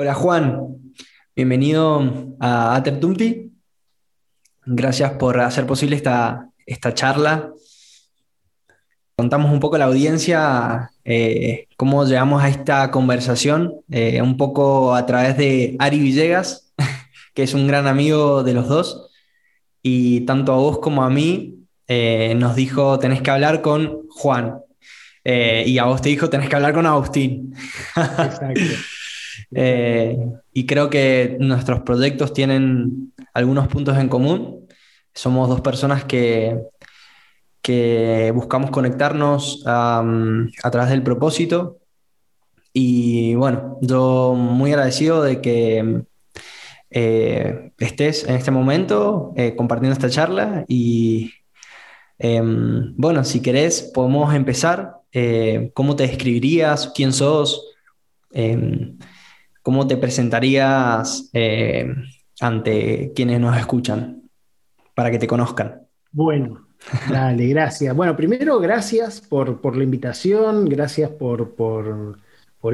Hola Juan, bienvenido a Atertumti. Gracias por hacer posible esta, esta charla. Contamos un poco a la audiencia eh, cómo llegamos a esta conversación, eh, un poco a través de Ari Villegas, que es un gran amigo de los dos, y tanto a vos como a mí eh, nos dijo, tenés que hablar con Juan, y a vos te dijo, tenés que hablar con Agustín. Eh, y creo que nuestros proyectos tienen algunos puntos en común. Somos dos personas que, que buscamos conectarnos a través del propósito. Y bueno, yo muy agradecido de que eh, estés en este momento eh, compartiendo esta charla. Y em, bueno, si querés, podemos empezar. ¿Cómo te describirías? ¿Quién sos? ¿Cómo te presentarías eh, ante quienes nos escuchan para que te conozcan? Bueno, dale, gracias. Bueno, primero, gracias por, la invitación, gracias por, por,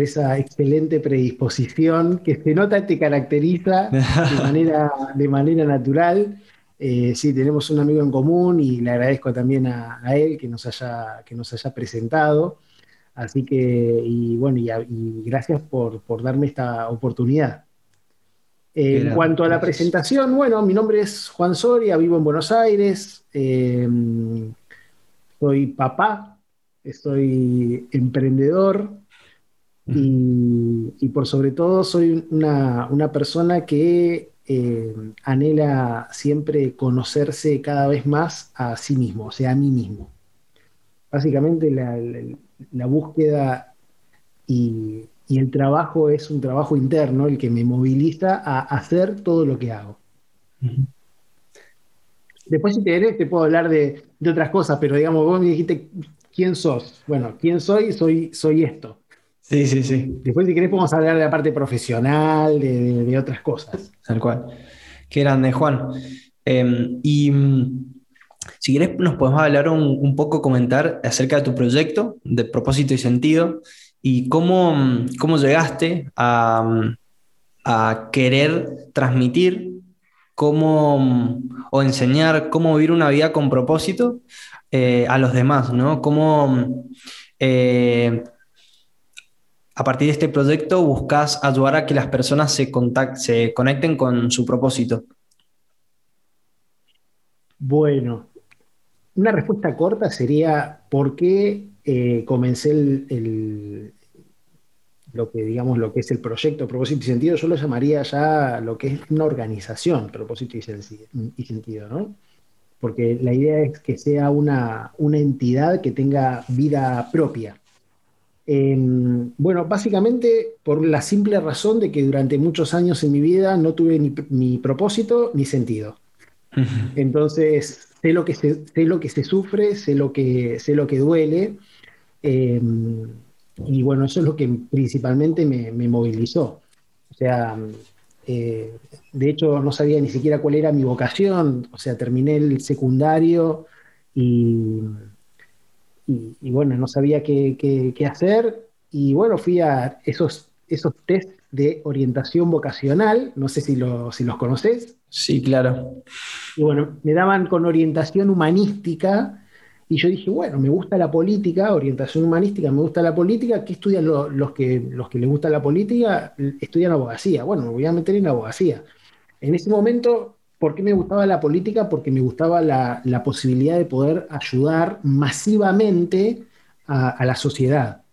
esa excelente predisposición que se nota te caracteriza de manera, de manera natural. Eh, sí, tenemos un amigo en común y le agradezco también a, a él que nos haya, que nos haya presentado. Así que, y bueno, y, gracias por, darme esta oportunidad. En cuanto a la presentación, bueno, mi nombre es Juan Soria, vivo en Buenos Aires, eh, soy papá, soy emprendedor y, por sobre todo soy una, persona que eh, anhela siempre conocerse cada vez más a sí mismo, o sea, a mí mismo. Básicamente la, la búsqueda y, el trabajo es un trabajo interno, el que me moviliza a hacer todo lo que hago. Después, si te querés, te puedo hablar de, otras cosas, pero digamos, vos me dijiste, ¿quién sos? Bueno, ¿quién soy? Soy, soy esto. Sí, sí, sí. Después, si querés, podemos hablar de la parte profesional, de, otras cosas. Tal cual. Qué grande, Juan. Em, y si quieres, nos podemos hablar un, poco, comentar acerca de tu proyecto, de propósito y sentido, y cómo, cómo llegaste a, querer transmitir cómo, o enseñar cómo vivir una vida con propósito eh, a los demás, ¿no? Cómo eh, a partir de este proyecto buscas ayudar a que las personas se, se conecten con su propósito. Bueno, una respuesta corta sería por qué eh, comencé el, lo que digamos lo que es el proyecto propósito y sentido, yo lo llamaría ya lo que es una organización, propósito y, sentido, ¿no? Porque la idea es que sea una, entidad que tenga vida propia. Em, bueno, básicamente por la simple razón de que durante muchos años en mi vida no tuve ni propósito ni sentido. Entonces, sé lo que se, sé lo que se sufre, sé lo que, sé lo que duele. Em, y bueno, eso es lo que principalmente me, movilizó. O sea, eh, de hecho no sabía ni siquiera cuál era mi vocación. O sea, terminé el secundario y, y, bueno, no sabía qué, qué, hacer. Y bueno, fui a esos, esos test de orientación vocacional, no sé si, si los conoces. Sí, claro. Y bueno, me daban con orientación humanística y yo dije, bueno, me gusta la política, orientación humanística, me gusta la política, ¿qué estudian los, que, los que les gusta la política? Estudian abogacía. Bueno, me voy a meter en abogacía. En ese momento, ¿por qué me gustaba la política? Porque me gustaba la, posibilidad de poder ayudar masivamente a, la sociedad.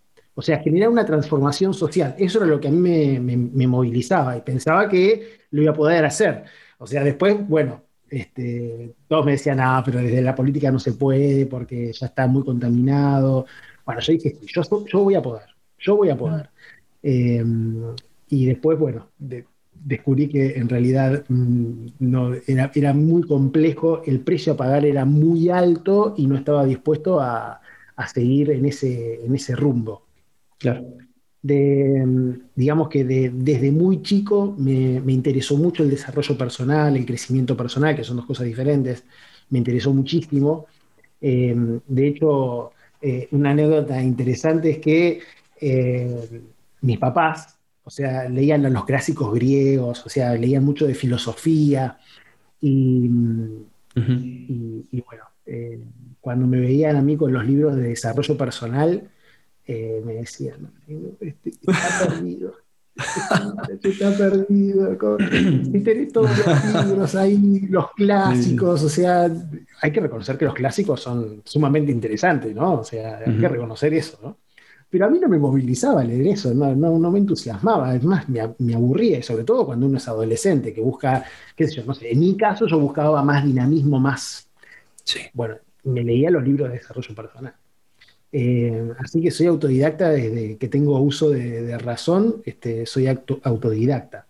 O sea, generar una transformación social. Eso era lo que a mí me movilizaba y pensaba que lo iba a poder hacer. O sea, después, bueno, este, todos me decían, ah, pero desde la política no se puede porque ya está muy contaminado. Bueno, yo dije, yo, yo voy a poder, yo voy a poder. Em, y después, bueno, descubrí que en realidad mm, no, era, muy complejo, el precio a pagar era muy alto y no estaba dispuesto a, seguir en ese rumbo. Claro. De, digamos que desde muy chico me, interesó mucho el desarrollo personal, el crecimiento personal, que son dos cosas diferentes, me interesó muchísimo. Eh, de hecho, eh, una anécdota interesante es que eh, mis papás o sea, leían los clásicos griegos, o sea, leían mucho de filosofía y, bueno, eh, cuando me veían a mí con los libros de desarrollo personal, eh, me decían, este, está perdido. Este está perdido. Si tenés todos los libros ahí, los clásicos, o sea, hay que reconocer que los clásicos son sumamente interesantes, ¿no? O sea, hay que reconocer eso, ¿no? Pero a mí no me movilizaba leer eso, no, no, me entusiasmaba, es más, me, me, aburría, y sobre todo cuando uno es adolescente, que busca, qué sé yo, no sé, en mi caso yo buscaba más dinamismo, más... Sí. Bueno, me leía los libros de desarrollo personal. Eh, así que soy autodidacta desde que tengo uso de, razón, este, soy autodidacta.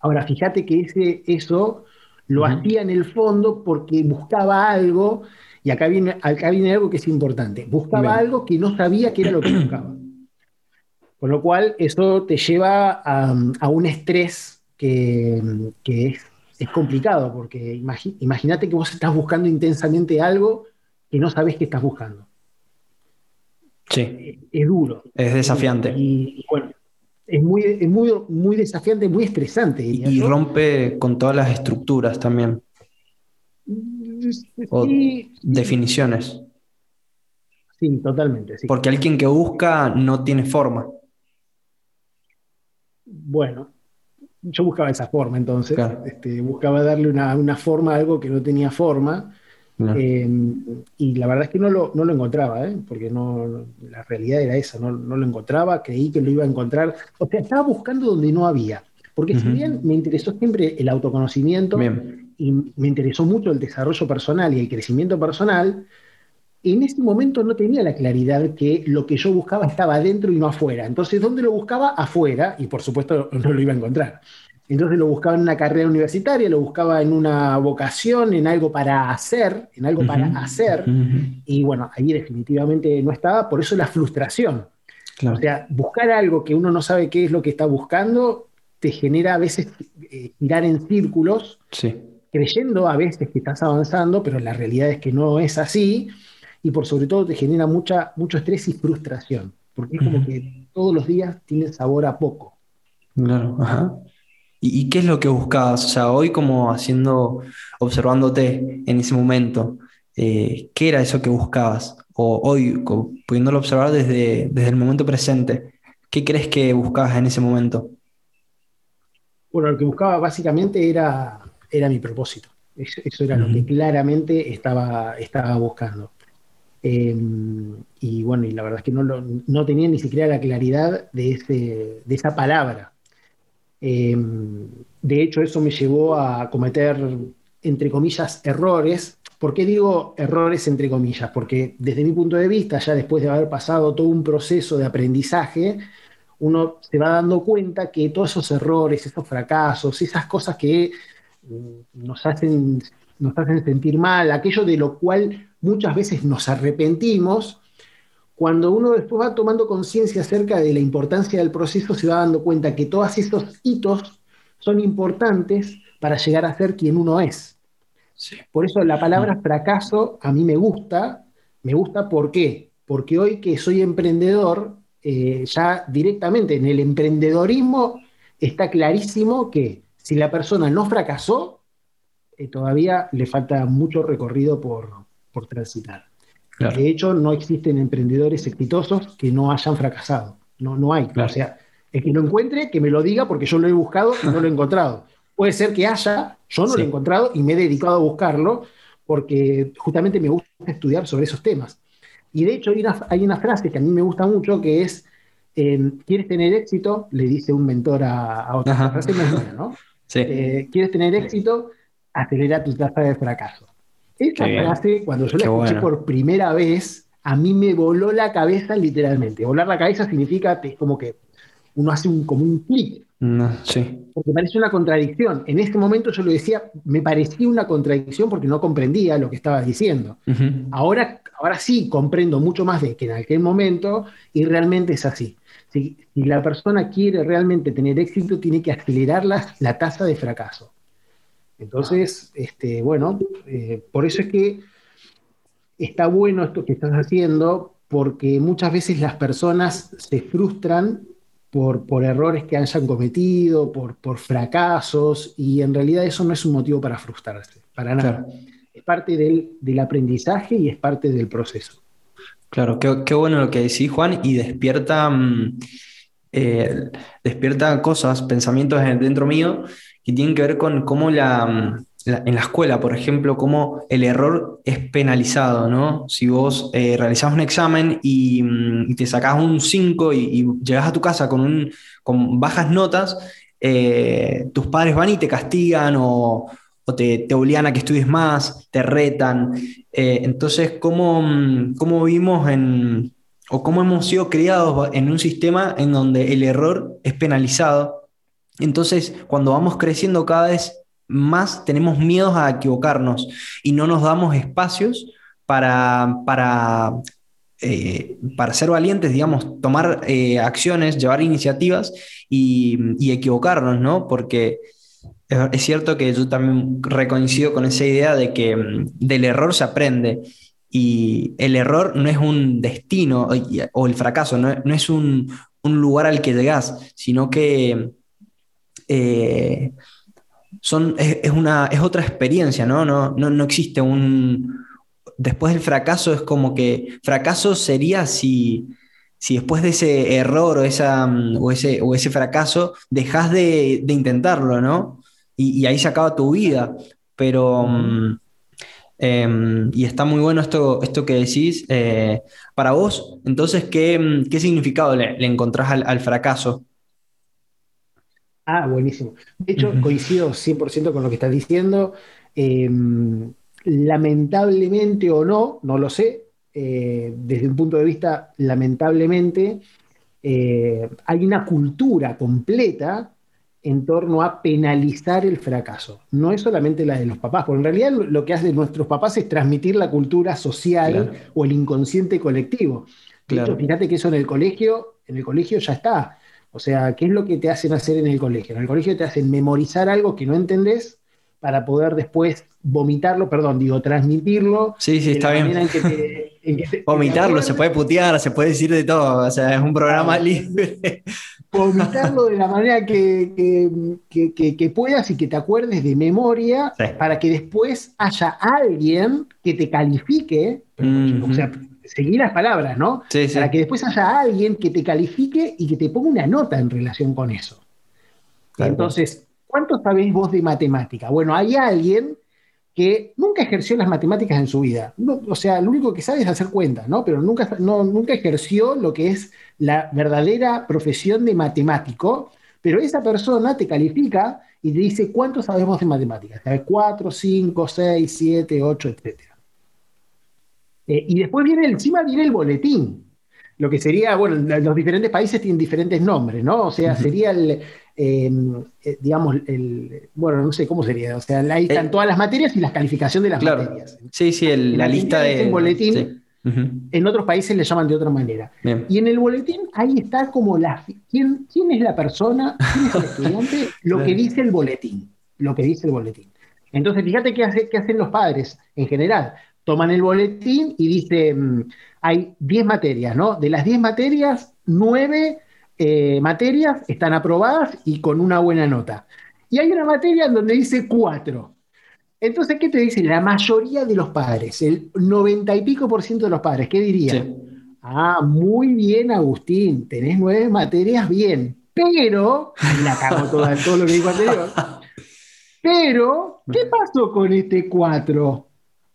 Ahora, fíjate que ese, eso lo hacía en el fondo porque buscaba algo y acá viene, acá viene algo que es importante. Buscaba algo que no sabía que era lo que buscaba. Con lo cual, eso te lleva a, un estrés que, es, complicado, porque imagínate que vos estás buscando intensamente algo que no sabes que estás buscando. Sí. Es, duro. Es desafiante. Y, bueno, es muy, muy, muy desafiante, muy estresante. Y, rompe con todas las estructuras también definiciones. Sí, totalmente. Porque alguien que busca no tiene forma. Bueno, yo buscaba esa forma entonces. Este, buscaba darle una, forma a algo que no tenía forma. Em, y la verdad es que no lo, no lo encontraba, ¿eh? porque no, la realidad era esa, no, lo encontraba, creí que lo iba a encontrar. O sea, estaba buscando donde no había. Porque si bien me interesó siempre el autoconocimiento, y me interesó mucho el desarrollo personal y el crecimiento personal, en ese momento no tenía la claridad que lo que yo buscaba estaba adentro y no afuera. Entonces, ¿dónde lo buscaba? Afuera, y por supuesto no lo iba a encontrar. Entonces lo buscaba en una carrera universitaria, lo buscaba en una vocación, en algo para hacer, en algo para hacer, y bueno, ahí definitivamente no estaba, por eso la frustración. O sea, buscar algo que uno no sabe qué es lo que está buscando, te genera a veces eh, girar en círculos sí creyendo a veces que estás avanzando, pero la realidad es que no es así, y por sobre todo te genera mucha, mucho estrés y frustración, porque es como que todos los días tiene sabor a poco. Claro, ajá. ¿Y, qué es lo que buscabas? O sea, hoy como haciendo, observándote en ese momento, eh, ¿qué era eso que buscabas? O hoy, pudiéndolo observar desde, desde el momento presente, ¿qué crees que buscabas en ese momento? Bueno, lo que buscaba básicamente era era mi propósito. Eso, era lo que claramente estaba, estaba buscando. Em, y bueno, y la verdad es que no, no tenía ni siquiera la claridad de, ese, de esa palabra. Em, de hecho, eso me llevó a cometer, entre comillas, errores. ¿Por qué digo errores entre comillas? Porque desde mi punto de vista, ya después de haber pasado todo un proceso de aprendizaje, uno se va dando cuenta que todos esos errores, esos fracasos, esas cosas que nos hacen, nos hacen sentir mal, aquello de lo cual muchas veces nos arrepentimos, cuando uno después va tomando conciencia acerca de la importancia del proceso, se va dando cuenta que todos esos hitos son importantes para llegar a ser quien uno es. Por eso la palabra fracaso a mí me gusta, me gusta ¿por qué? Porque hoy que soy emprendedor, eh, ya directamente en el emprendedorismo está clarísimo que si la persona no fracasó, eh, todavía le falta mucho recorrido por, transitar. De hecho, no existen emprendedores exitosos que no hayan fracasado. No, no hay. O sea, el que lo encuentre, que me lo diga porque yo lo he buscado y no lo he encontrado. Puede ser que haya, yo no lo he encontrado y me he dedicado a buscarlo porque justamente me gusta estudiar sobre esos temas. Y de hecho hay una, frase que a mí me gusta mucho que es, eh, ¿quieres tener éxito? Le dice un mentor a, a otra. frase ¿no? Eh, ¿Quieres tener éxito? Acelera tu tasa de fracaso. Esta frase, cuando yo la escuché por primera vez, a mí me voló la cabeza literalmente. Volar la cabeza significa como que uno hace un, como un clic. sí. Porque parece una contradicción. En este momento yo lo decía, me parecía una contradicción porque no comprendía lo que estaba diciendo. ahora, ahora sí comprendo mucho más de que en aquel momento y realmente es así. Si, la persona quiere realmente tener éxito, tiene que acelerar la, tasa de fracaso. Entonces, este, bueno, eh, por eso es que está bueno esto que estás haciendo, porque muchas veces las personas se frustran por, por errores que hayan cometido, por, por fracasos, y en realidad eso no es un motivo para frustrarse, para nada. Es parte del, del, aprendizaje y es parte del proceso. Claro, qué, qué bueno lo que decís, Juan, y despierta, mm, eh, despierta cosas, pensamientos dentro mío que tienen que ver con cómo la, mm, en la escuela, por ejemplo, cómo el error es penalizado, ¿no? Si vos eh, realizás un examen y, mm, te sacás un 5 y, y, llegás a tu casa con, con bajas notas, eh, tus padres van y te castigan o, te, obligan a que estudies más, te retan. Eh, entonces, ¿cómo, mm, ¿cómo vivimos en, o cómo hemos sido criados en un sistema en donde el error es penalizado? Entonces, cuando vamos creciendo cada vez más tenemos miedos a equivocarnos y no nos damos espacios para, para, eh, para ser valientes, digamos, tomar eh, acciones, llevar iniciativas y, equivocarnos, ¿no? Porque es cierto que yo también recoincido con esa idea de que mm, del error se aprende y el error no es un destino o el fracaso, no, no es un, un, lugar al que llegas, sino que... Eh, son, es, una, es otra experiencia, ¿no? No, no, no existe un... Después del fracaso es como que fracaso sería si, si después de ese error o, esa, mm, o, ese, o ese fracaso dejas de, intentarlo, ¿no? Y, ahí se acaba tu vida. Pero... Eh, y está muy bueno esto, esto que decís. Eh, para vos, entonces, ¿qué, mm, qué significado le, le encontrás al fracaso? Ah, buenísimo. De hecho, coincido 100% con lo que estás diciendo. Eh, lamentablemente o no, no lo sé, eh, desde un punto de vista, lamentablemente, eh, hay una cultura completa en torno a penalizar el fracaso. No es solamente la de los papás, porque en realidad lo que hacen nuestros papás es transmitir la cultura social claro. o el inconsciente colectivo. Claro. Hecho, fíjate que eso en el colegio, en el colegio ya está o sea, ¿qué es lo que te hacen hacer en el colegio? En el colegio te hacen memorizar algo que no entendés para poder después vomitarlo, perdón, digo, transmitirlo. Sí, sí, está bien. En que te, en que te, Vomitarlo, se puede putear, se puede decir de todo, o sea, es un programa libre. Vomitarlo de la manera que, que, que, que, puedas y que te acuerdes de memoria sí. para que después haya alguien que te califique, mm -hmm. o sea, seguir las palabras, ¿no? Sí, sí. Para que después haya alguien que te califique y que te ponga una nota en relación con eso. Claro. Entonces, ¿cuánto sabéis vos de matemática? Bueno, hay alguien que nunca ejerció las matemáticas en su vida. No, o sea, lo único que sabe es hacer cuentas, ¿no? Pero nunca, no, nunca ejerció lo que es la verdadera profesión de matemático. Pero esa persona te califica y te dice cuánto sabemos de matemáticas. ¿Sabes? 4, 5, 6, 7, 8, etcétera. Eh, y después viene, encima viene el boletín, lo que sería, bueno, los diferentes países tienen diferentes nombres, ¿no? O sea, sería el, eh, eh, digamos, el, bueno, no sé cómo sería, o sea, ahí están eh, todas las materias y la calificación de las claro. materias. Sí, sí, el, la, la, lista de... El boletín, sí. Uh -huh. En otros países le llaman de otra manera. Bien. Y en el boletín ahí está como la... ¿Quién, quién es la persona, quién es el estudiante? lo que dice el boletín, lo que dice el boletín. Entonces, fíjate qué, hace, qué hacen los padres en general toman el boletín y dice, mm, hay 10 materias, ¿no? De las 10 materias, 9 eh, materias están aprobadas y con una buena nota. Y hay una materia en donde dice 4. Entonces, ¿qué te dice? La mayoría de los padres, el 90 y pico por ciento de los padres, ¿qué dirían? Sí. Ah, muy bien, Agustín, tenés 9 materias, bien. Pero, la cago toda, todo lo que dijo anterior. Pero, ¿qué pasó con este 4?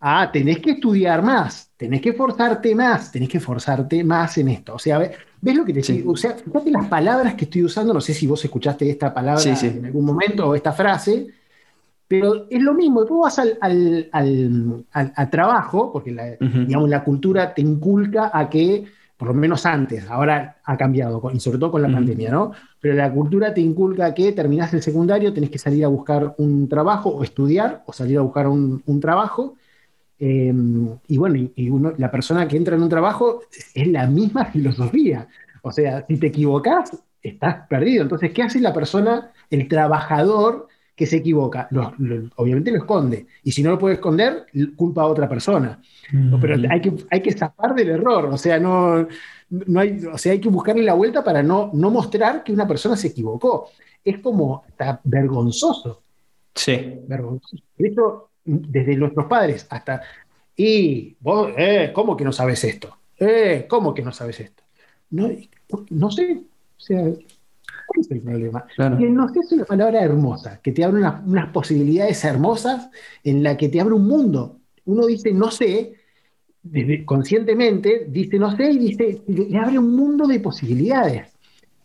Ah, tenés que estudiar más, tenés que forzarte más, tenés que forzarte más en esto. O sea, ¿ves lo que te sí. O sea, fíjate las palabras que estoy usando, no sé si vos escuchaste esta palabra sí, sí. en algún momento o esta frase, pero es lo mismo, tú vas al, al, al, al trabajo, porque la, uh -huh. digamos, la cultura te inculca a que, por lo menos antes, ahora ha cambiado, y sobre todo con la uh -huh. pandemia, ¿no? Pero la cultura te inculca a que terminás el secundario, tenés que salir a buscar un trabajo o estudiar o salir a buscar un, un trabajo eh, y bueno, y, y uno, la persona que entra en un trabajo es la misma filosofía. O sea, si te equivocas, estás perdido. Entonces, ¿qué hace la persona, el trabajador que se equivoca? Lo, lo, obviamente lo esconde. Y si no lo puede esconder, culpa a otra persona. Mm -hmm. Pero hay que, hay que zafar del error. O sea, no, no hay, o sea, hay que buscarle la vuelta para no, no mostrar que una persona se equivocó. Es como está vergonzoso. Sí. Vergonzoso. Esto, desde nuestros padres hasta. Y vos, eh, ¿cómo que no sabes esto? Eh, ¿cómo que no sabes esto? No, no sé. O sea, ¿cuál es el problema? Que no sé es una palabra hermosa, que te abre unas, posibilidades hermosas en la que te abre un mundo. Uno dice, no sé, conscientemente, dice, no sé, y dice, le abre un mundo de posibilidades.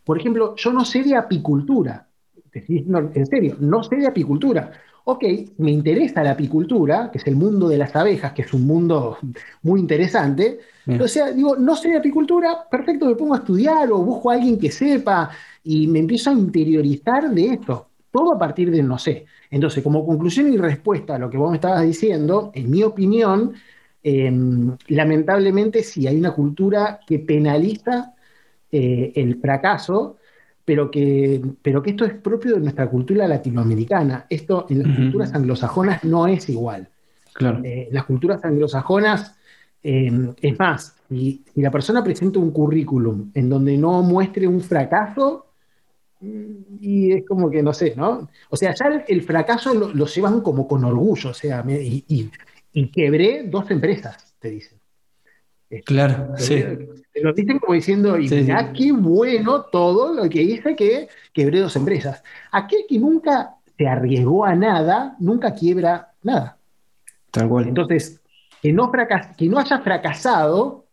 Por ejemplo, yo no sé de apicultura. en serio, no sé de apicultura. Ok, me interesa la apicultura, que es el mundo de las abejas, que es un mundo muy interesante. O sea, digo, no sé de apicultura, perfecto, me pongo a estudiar o busco a alguien que sepa y me empiezo a interiorizar de esto. Todo a partir de no sé. Entonces, como conclusión y respuesta a lo que vos me estabas diciendo, en mi opinión, em, lamentablemente sí hay una cultura que penaliza eh, el fracaso pero que, pero que esto es propio de nuestra cultura latinoamericana. Esto en las culturas anglosajonas no es igual. Claro. Eh, las culturas anglosajonas, eh, es más, si, la persona presenta un currículum en donde no muestre un fracaso, y es como que no sé, ¿no? O sea, ya el, fracaso lo, llevan como con orgullo, o sea, y, y quebré dos empresas, te dicen. Claro, sí. Lo dicen como diciendo, y mira qué bueno todo lo que hice que quebré dos empresas. Aquel que nunca se arriesgó a nada, nunca quiebra nada. Tal cual. Entonces, que no, que no haya fracasado,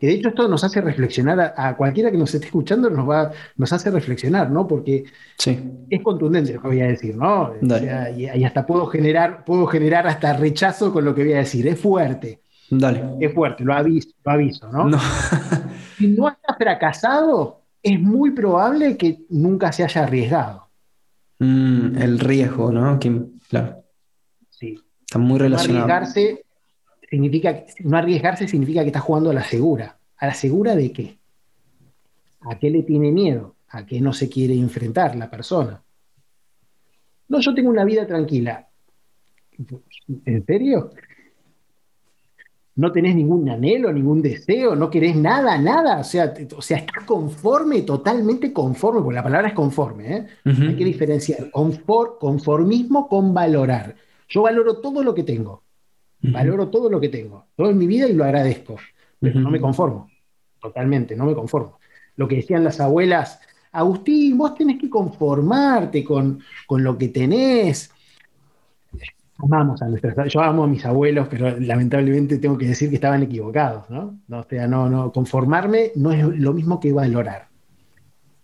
que de hecho esto nos hace reflexionar a, cualquiera que nos esté escuchando, nos, va, nos hace reflexionar, ¿no? Porque es contundente lo que voy a decir, ¿no? y, y, hasta puedo generar, puedo generar hasta rechazo con lo que voy a decir, es fuerte. Dale. Es fuerte, lo aviso, lo aviso ¿no? si no has fracasado, es muy probable que nunca se haya arriesgado. Mm, el riesgo, ¿no? claro. Sí. Está muy relacionado. No arriesgarse, significa, no arriesgarse significa que estás jugando a la segura. ¿A la segura de qué? ¿A qué le tiene miedo? ¿A qué no se quiere enfrentar la persona? No, yo tengo una vida tranquila. ¿En serio? No tenés ningún anhelo, ningún deseo, no querés nada, nada, o sea, o sea estás conforme, totalmente conforme, porque la palabra es conforme, ¿eh? hay que diferenciar conformismo con valorar. Yo valoro todo lo que tengo, valoro todo lo que tengo, todo en mi vida y lo agradezco, pero no me conformo, totalmente, no me conformo. Lo que decían las abuelas, Agustín, vos tenés que conformarte con, con lo que tenés, amamos a nuestras, yo amo a mis abuelos, pero lamentablemente tengo que decir que estaban equivocados, ¿no? o sea, no, no, conformarme no es lo mismo que valorar.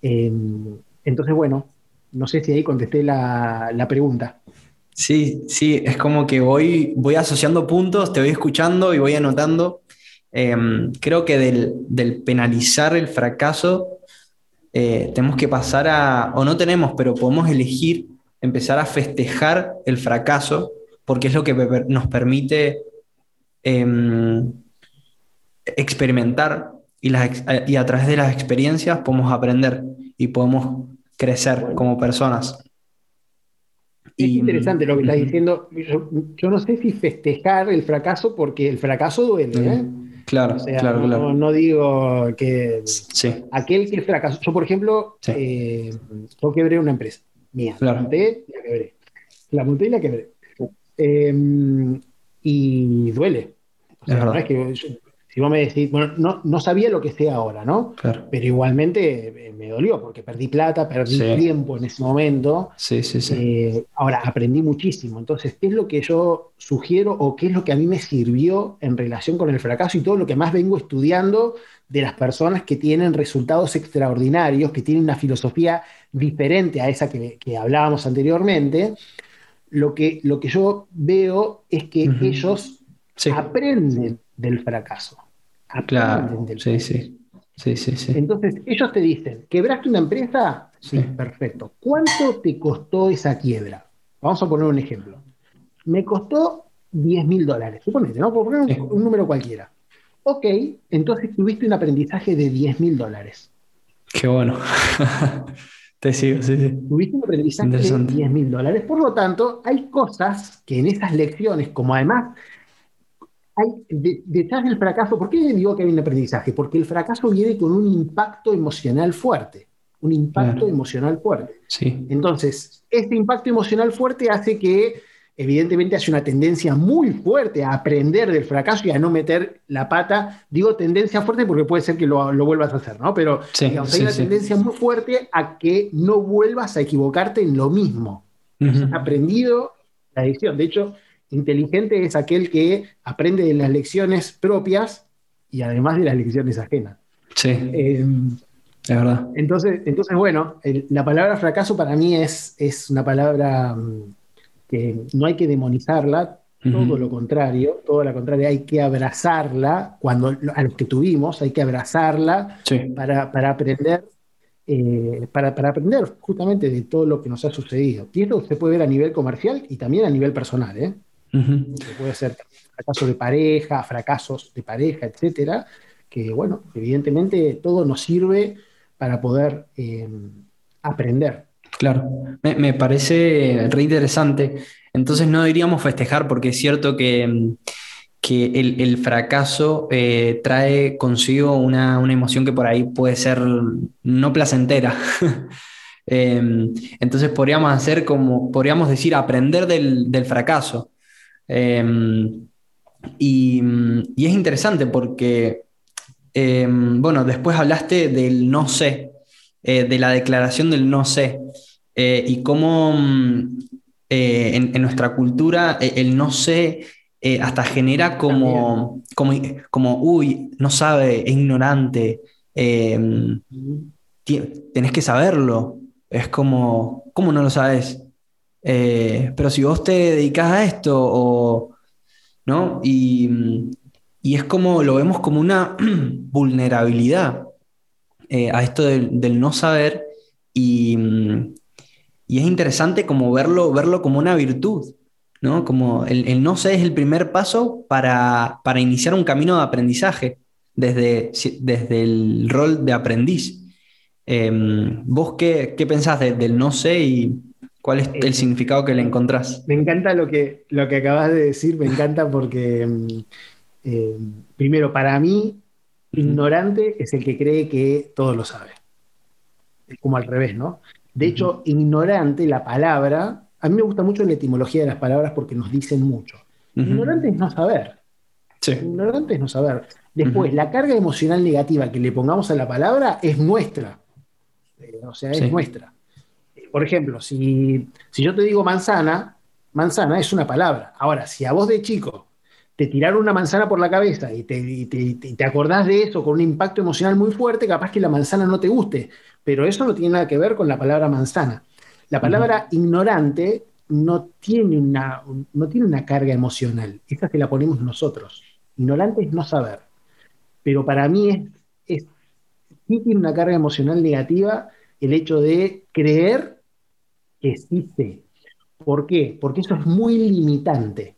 Em, entonces, bueno, no sé si ahí contesté la, pregunta. Sí, sí, es como que voy, voy asociando puntos, te voy escuchando y voy anotando. Em, creo que del, penalizar el fracaso, eh, tenemos que pasar a, o no tenemos, pero podemos elegir empezar a festejar el fracaso porque es lo que nos permite em, experimentar y, y, a través de las experiencias podemos aprender y podemos crecer como personas. Es interesante lo que estás diciendo. Yo, no sé si festejar el fracaso porque el fracaso duele. ¿eh? Claro, claro, no, claro. No digo que sí. aquel que fracasó. Yo, por ejemplo, eh, yo quebré una empresa mía. La monté y la quebré. La monté y la quebré. Em, y duele. es que si vos me decís, bueno, no, no sabía lo que sé ahora, ¿no? Pero igualmente eh, me dolió porque perdí plata, perdí tiempo en ese momento. Sí, sí, sí. Eh, ahora, aprendí muchísimo. Entonces, ¿qué es lo que yo sugiero o qué es lo que a mí me sirvió en relación con el fracaso y todo lo que más vengo estudiando de las personas que tienen resultados extraordinarios, que tienen una filosofía diferente a esa que, que hablábamos anteriormente? Lo que, lo que yo veo es que ellos aprenden del fracaso. Aprenden del sí, sí. Sí, sí, sí. Entonces, ellos te dicen, ¿quebraste una empresa? Sí, perfecto. ¿Cuánto te costó esa quiebra? Vamos a poner un ejemplo. Me costó 10 mil dólares. Suponete, ¿no? Por poner un, número cualquiera. Ok, entonces tuviste un aprendizaje de 10 mil dólares. Qué bueno. Te sigo, sí, sí. Tuviste un aprendizaje de 10 mil dólares. Por lo tanto, hay cosas que en esas lecciones, como además hay, detrás del fracaso, ¿por qué digo que hay un aprendizaje? Porque el fracaso viene con un impacto emocional fuerte, un impacto emocional fuerte. Sí. Entonces, este impacto emocional fuerte hace que, evidentemente, hace una tendencia muy fuerte a aprender del fracaso y a no meter la pata. Digo tendencia fuerte porque puede ser que lo, vuelvas a hacer, ¿no? Pero hay una tendencia muy fuerte a que no vuelvas a equivocarte en lo mismo. Has aprendido la lección. De hecho, Inteligente es aquel que aprende de las lecciones propias y además de las lecciones ajenas. Sí. Es verdad. Entonces, entonces bueno, la palabra fracaso para mí es, es una palabra mm, que no hay que demonizarla, todo lo contrario, todo lo contrario, hay que abrazarla cuando a los que tuvimos, hay que abrazarla para, aprender eh, para, para, aprender justamente de todo lo que nos ha sucedido. Y esto se puede ver a nivel comercial y también a nivel personal. ¿eh? puede ser fracasos de pareja, fracasos de pareja, etcétera, que bueno, evidentemente todo nos sirve para poder eh, aprender. Claro, me, parece re interesante. Entonces no diríamos festejar porque es cierto que, que el, fracaso eh, trae consigo una, emoción que por ahí puede ser no placentera. Em, entonces podríamos hacer como, podríamos decir, aprender del, del fracaso. Em, y, es interesante porque, em, bueno, después hablaste del no sé, eh, de la declaración del no sé, eh, y cómo mm, eh, en, nuestra cultura el no sé hasta genera como, como, como, uy, no sabe, es ignorante, tenés que saberlo, es como, ¿cómo no lo sabes? Eh, pero si vos te dedicas a esto, o, ¿no? Y, es como, lo vemos como una vulnerabilidad eh, a esto del, no saber y, es interesante como verlo, verlo como una virtud, ¿no? Como el, no sé es el primer paso para, iniciar un camino de aprendizaje desde, desde el rol de aprendiz. Em, ¿Vos qué, qué pensás del no sé y, ¿Cuál es el eh, significado que le encontrás? Me encanta lo que, lo que acabas de decir, me encanta porque, mm, eh, primero, para mí, ignorante es el que cree que todo lo sabe. Es como al revés, ¿no? De hecho, ignorante, la palabra, a mí me gusta mucho la etimología de las palabras porque nos dicen mucho. Ignorante es no saber. Sí. Ignorante es no saber. Después, la carga emocional negativa que le pongamos a la palabra es nuestra. Eh, o sea, es nuestra por ejemplo, si, yo te digo manzana, manzana es una palabra. Ahora, si a vos de chico te tiraron una manzana por la cabeza y te, acordás de eso con un impacto emocional muy fuerte, capaz que la manzana no te guste, pero eso no tiene nada que ver con la palabra manzana. La palabra ignorante no tiene, una, no tiene una carga emocional, esa que la ponemos nosotros. Ignorante es no saber, pero para mí es, es, sí tiene una carga emocional negativa el hecho de creer existe. ¿Por qué? Porque eso es muy limitante.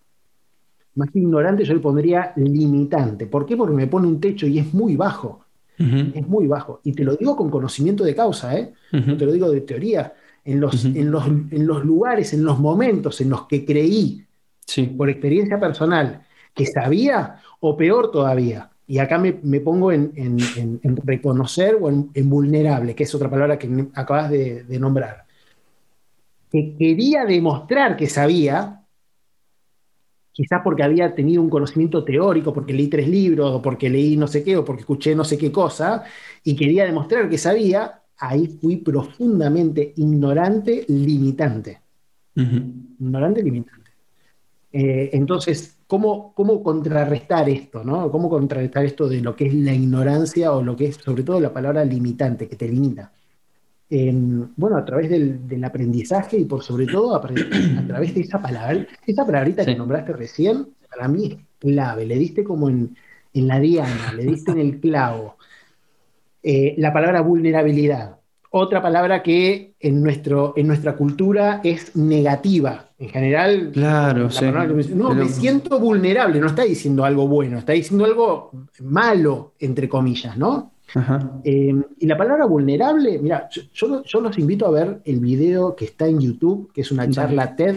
Más que ignorante, yo le pondría limitante. ¿Por qué? Porque me pone un techo y es muy bajo. Es muy bajo. Y te lo digo con conocimiento de causa, ¿eh? No te lo digo de teoría. En los, en, los, en los, lugares, en los momentos en los que creí, por experiencia personal, que sabía, o peor todavía, y acá me, pongo en, reconocer o en, vulnerable, que es otra palabra que acabas de, de nombrar que quería demostrar que sabía, quizás porque había tenido un conocimiento teórico, porque leí tres libros, o porque leí no sé qué, o porque escuché no sé qué cosa, y quería demostrar que sabía, ahí fui profundamente ignorante, limitante. Ignorante, limitante. Eh, entonces, ¿cómo, ¿cómo, contrarrestar esto? ¿no? ¿Cómo contrarrestar esto de lo que es la ignorancia o lo que es sobre todo la palabra limitante, que te limita? Bueno, a través del, aprendizaje y por sobre todo a, través de esa palabra, esa palabrita que nombraste recién, para mí es clave, le diste como en, la diana, le diste en el clavo. Eh, la palabra vulnerabilidad, otra palabra que en, nuestro, en nuestra cultura es negativa. En general, claro, no, me siento vulnerable, no está diciendo algo bueno, está diciendo algo malo, entre comillas, ¿no? Eh, y la palabra vulnerable, mira, yo, yo, los invito a ver el video que está en YouTube, que es una charla TED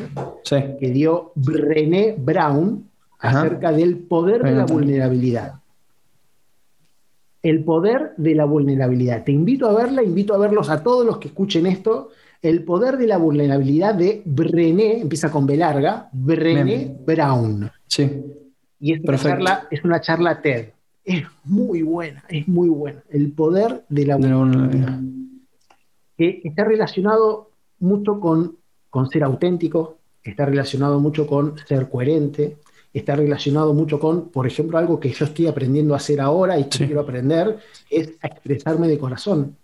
que dio Brené Brown acerca del poder de la vulnerabilidad. El poder de la vulnerabilidad. Te invito a verla, invito a verlos a todos los que escuchen esto. El poder de la vulnerabilidad de Brené, empieza con B larga, Brené Brown. Sí. Y es una, charla, es una charla TED. Es muy buena, es muy buena. El poder de la vulnerabilidad. Que está relacionado mucho con, con ser auténtico, está relacionado mucho con ser coherente, está relacionado mucho con, por ejemplo, algo que yo estoy aprendiendo a hacer ahora y que quiero aprender, es a expresarme de corazón.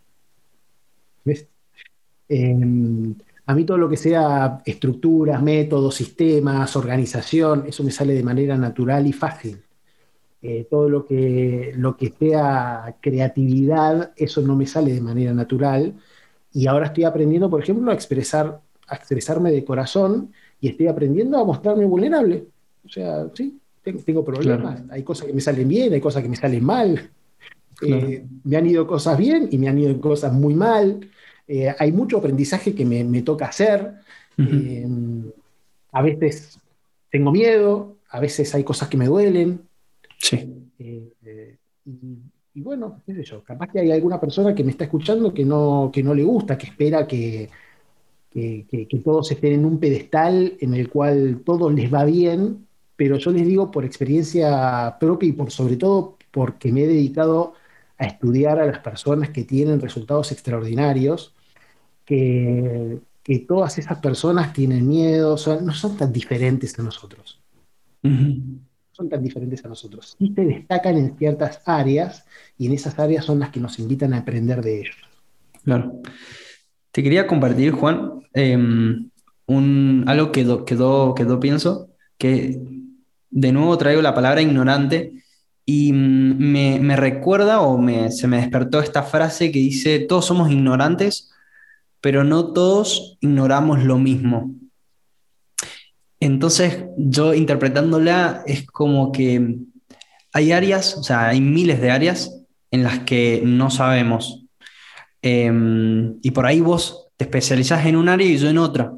Em, a mí todo lo que sea estructuras, métodos, sistemas, organización, eso me sale de manera natural y fácil. Eh, todo lo que, lo que sea creatividad, eso no me sale de manera natural. Y ahora estoy aprendiendo, por ejemplo, a, expresar, a expresarme de corazón y estoy aprendiendo a mostrarme vulnerable. O sea, sí, tengo, problemas, hay cosas que me salen bien, hay cosas que me salen mal. Eh, me han ido cosas bien y me han ido cosas muy mal. Eh, hay mucho aprendizaje que me, toca hacer. Eh, a veces tengo miedo, a veces hay cosas que me duelen. Sí. y, bueno, qué sé yo, capaz que hay alguna persona que me está escuchando que no, que no le gusta, que espera que, que, que, todos estén en un pedestal en el cual todo les va bien pero yo les digo por experiencia propia y por sobre todo porque me he dedicado a estudiar a las personas que tienen resultados extraordinarios, que, todas esas personas tienen miedo, no son tan diferentes a nosotros. Son tan diferentes a nosotros. Y se destacan en ciertas áreas y en esas áreas son las que nos invitan a aprender de ellos. Claro. Te quería compartir, Juan, em, un, algo que quedó, quedó, pienso, que de nuevo traigo la palabra ignorante y me, me recuerda o me, se me despertó esta frase que dice, todos somos ignorantes, pero no todos ignoramos lo mismo. Entonces, yo interpretándola es como que hay áreas, o sea, hay miles de áreas en las que no sabemos. Em, y por ahí vos te especializás en un área y yo en otra.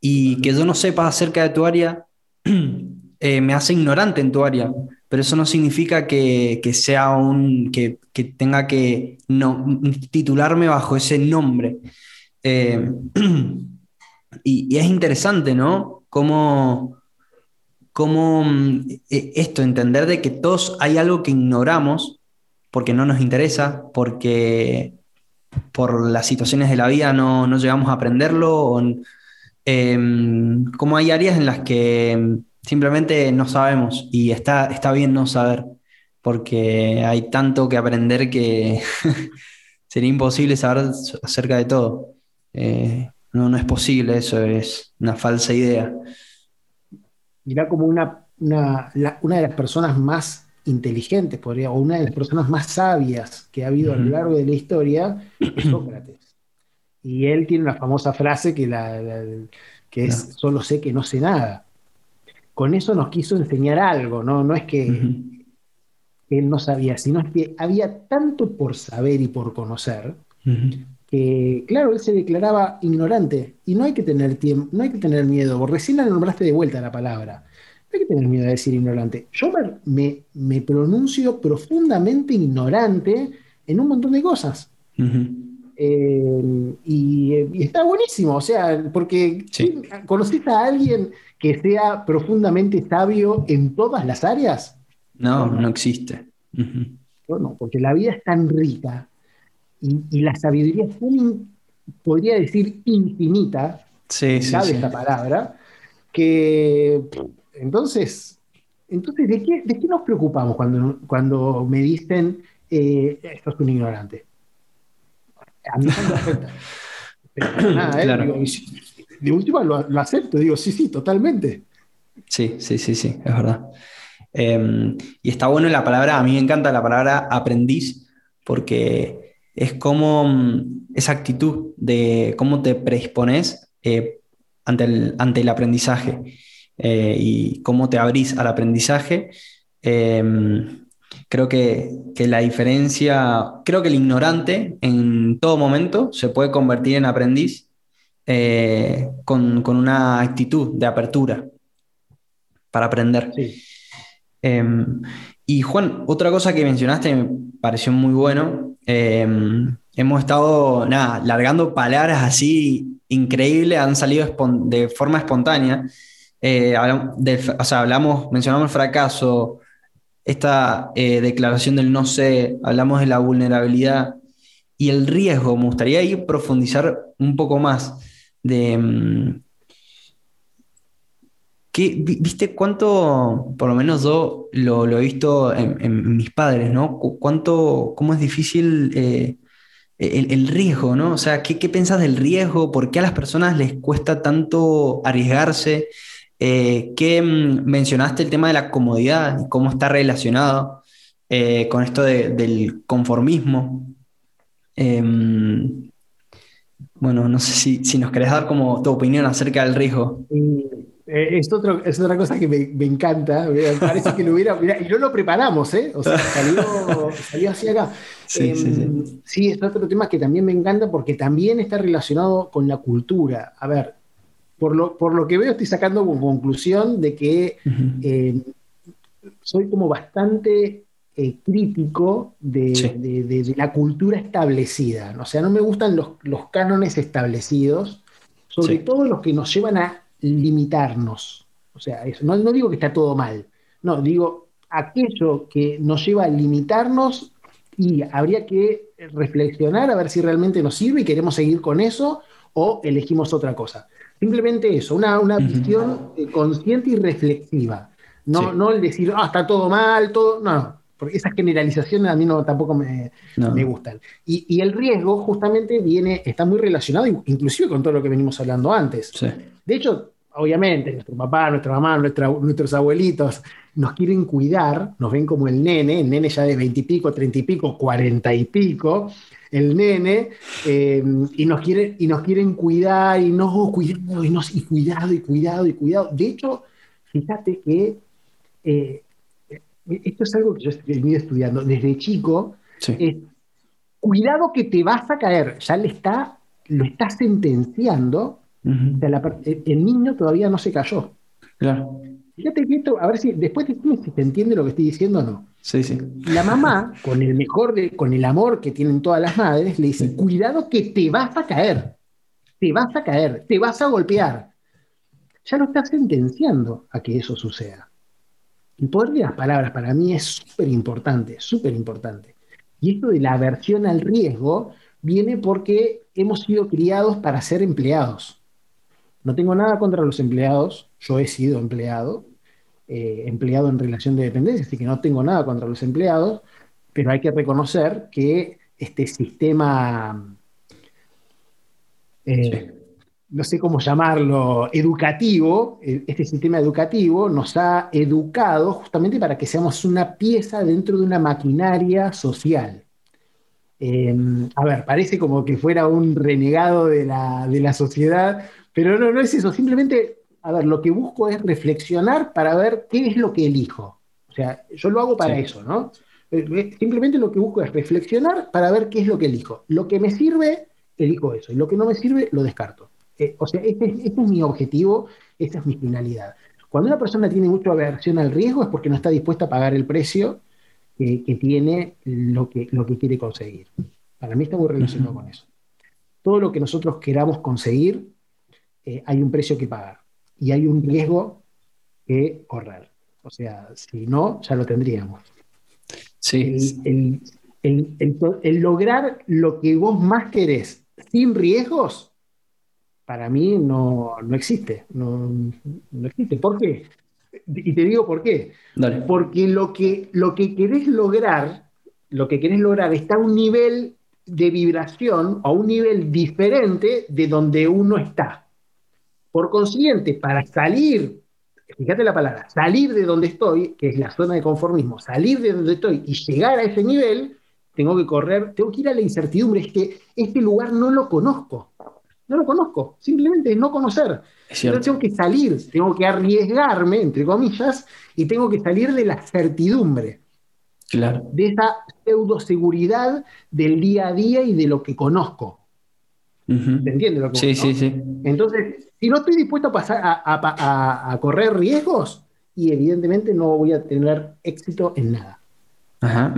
Y que yo no sepa acerca de tu área Eh, me hace ignorante en tu área, pero eso no significa que, sea un, que, tenga que no, titularme bajo ese nombre. Eh, y, es interesante, ¿no? Cómo, cómo mm, e, esto, entender de que todos hay algo que ignoramos porque no nos interesa, porque por las situaciones de la vida no, llegamos a aprenderlo, o, em, como hay áreas en las que simplemente no sabemos y está, está bien no saber, porque hay tanto que aprender que sería imposible saber acerca de todo. Eh, no, no es posible, eso es una falsa idea. Mirá como una, una, una de las personas más inteligentes, podría, o una de las personas más sabias que ha habido a lo largo de la historia es Sócrates. Y él tiene una famosa frase que, la, que es, solo sé que no sé nada con eso nos quiso enseñar algo, ¿no? No es que él no sabía, sino es que había tanto por saber y por conocer que, claro, él se declaraba ignorante y no hay que tener tiempo, no hay que tener miedo. Recién la nombraste de vuelta la palabra. No hay que tener miedo de decir ignorante. Yo me, me, pronuncio profundamente ignorante en un montón de cosas. Eh, y, está buenísimo, o sea, porque ¿conociste a alguien que sea profundamente sabio en todas las áreas? No, no, existe. No, porque la vida es tan rica y, la sabiduría es tan, podría decir, infinita, sí, sí, esta palabra, que entonces, entonces ¿de, qué, ¿de qué nos preocupamos cuando, cuando me dicen eh, esto es un ignorante? A mí no me afecta. nada, ¿eh? de última lo, acepto, digo, sí, sí, totalmente. Sí, sí, sí, sí, es verdad. Em, y está bueno la palabra, a mí me encanta la palabra aprendiz, porque es como mm, esa actitud de cómo te predispones eh, ante, el, ante el aprendizaje eh, y cómo te abrís al aprendizaje. Em, creo que, que, la diferencia, creo que el ignorante en todo momento se puede convertir en aprendiz eh, con, una actitud de apertura para aprender. Em, y Juan, otra cosa que mencionaste me pareció muy bueno. em, hemos estado, nada, largando palabras así increíbles, han salido de forma espontánea. Eh, o sea, hablamos, mencionamos el fracaso, esta eh, declaración del no sé, hablamos de la vulnerabilidad y el riesgo. Me gustaría ahí profundizar un poco más de mm, qué, vi- viste cuánto, por lo menos yo lo, he visto en, mis padres, ¿no? Cu- Cuánto, cómo es difícil eh, el, riesgo, ¿no? O sea, ¿qué, qué piensas del riesgo? ¿Por qué a las personas les cuesta tanto arriesgarse? Eh, ¿qué, mm, mencionaste el tema de la comodidad y cómo está relacionado eh, con esto de- del conformismo? Em, bueno, no sé si, si nos querés dar como tu opinión acerca del riesgo. Eh, es, otro- es otra cosa que me, me encanta. Me parece que lo hubiera. mirá, y no lo preparamos, ¿eh? O sea, salió, salió así acá. Sí, sí, sí. Em, sí, es otro tema que también me encanta porque también está relacionado con la cultura. A ver, por lo, por lo que veo, estoy sacando como conclusión de que eh, soy como bastante eh, crítico de, Sí. de- de- de la cultura establecida. O sea, no me gustan los, los cánones establecidos, sobre Sí. todo los que nos llevan a limitarnos. O sea, eso, no, no digo que está todo mal, no, digo aquello que nos lleva a limitarnos y habría que reflexionar a ver si realmente nos sirve y queremos seguir con eso o elegimos otra cosa. Simplemente eso, una, una visión eh, consciente y reflexiva. No, Sí. no el decir, ah, está todo mal, todo. No, no, porque esas generalizaciones a mí no, tampoco me, No. me gustan. Y, y el riesgo justamente viene, está muy relacionado, inclusive con todo lo que venimos hablando antes. Sí. De hecho, obviamente, nuestro papá, nuestra mamá, nuestra- nuestros abuelitos nos quieren cuidar, nos ven como el nene, el nene ya de veintipico, treinta y pico, cuarenta y pico, el nene, eh, y, nos quieren, y nos quieren cuidar, y no, cuidado, y, nos- y cuidado, y cuidado, y cuidado. De hecho, fíjate que eh, esto es algo que yo he venido estudiando desde chico, Sí. es cuidado que te vas a caer, ya le está, lo está sentenciando o Ujú. sea, la per- el el niño todavía no se cayó. Claro. Fíjate que esto, a ver si después decime si te entiende lo que estoy diciendo o no. Sí, sí. La mamá, con el mejor de, con el amor que tienen todas las madres, le dice, Sí. cuidado que te vas a caer, te vas a caer, te vas a golpear. Ya lo está sentenciando a que eso suceda. El poder de las palabras para mí es súper importante, súper importante. Y esto de la aversión al riesgo viene porque hemos sido criados para ser empleados. No tengo nada contra los empleados, yo he sido empleado, eh, empleado en relación de dependencia, así que no tengo nada contra los empleados, pero hay que reconocer que este sistema, eh, no sé cómo llamarlo, educativo, eh, este sistema educativo nos ha educado justamente para que seamos una pieza dentro de una maquinaria social. Eh, a ver, parece como que fuera un renegado de la, de la sociedad, pero no, no es eso. Simplemente, a ver, lo que busco es reflexionar para ver qué es lo que elijo. O sea, yo lo hago para Sí. eso, ¿no? Eh, eh, Simplemente lo que busco es reflexionar para ver qué es lo que elijo. Lo que me sirve, elijo eso. Y lo que no me sirve, lo descarto. Eh, o sea, este, es- este es mi objetivo, esta es mi finalidad. Cuando una persona tiene mucha aversión al riesgo es porque no está dispuesta a pagar el precio que, que tiene lo que, lo que quiere conseguir. Para mí está muy relacionado con eso. Todo lo que nosotros queramos conseguir, eh, hay un precio que pagar y hay un riesgo que correr. O sea, si no, ya lo tendríamos. Sí. El, el- el- el to- el lograr lo que vos más querés sin riesgos, para mí no, no existe. No, no existe. ¿Por qué? Y te digo por qué. Dale. Porque lo que, lo que querés lograr, lo que querés lograr está a un nivel de vibración, a un nivel diferente de donde uno está. Por consiguiente, para salir, fíjate la palabra, salir de donde estoy, que es la zona de conformismo, salir de donde estoy y llegar a ese nivel, tengo que correr, tengo que ir a la incertidumbre, es que este lugar no lo conozco. No lo conozco, simplemente es no conocer. Cierto. tengo que salir, tengo que arriesgarme, entre comillas, y tengo que salir de la certidumbre, Claro. de esa pseudoseguridad del día a día y de lo que conozco. Ujú. ¿Se entiende lo que Sí, sí, sí. Entonces, si no estoy dispuesto a, pasar a, a- a- a correr riesgos, y evidentemente no voy a tener éxito en nada. Ajá.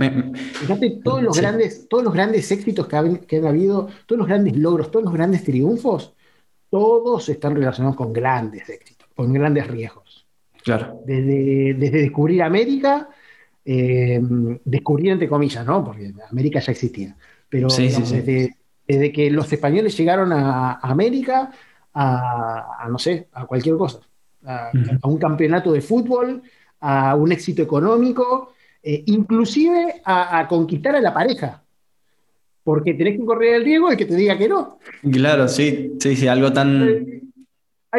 Fíjate, todos los, grandes, todos los grandes éxitos que, han habido, todos los grandes logros, todos los grandes triunfos, todos están relacionados con grandes éxitos, con grandes riesgos. Claro. Desde, desde descubrir América, eh, descubrir entre comillas, ¿no? Porque América ya existía. Pero desde, desde, que los españoles llegaron a, América, a, no sé, a cualquier cosa. A, un campeonato de fútbol, a un éxito económico, eh, inclusive a, conquistar a la pareja. Porque tenés que correr el riesgo de que te diga que no. Claro, sí, sí, sí, algo tan, eh,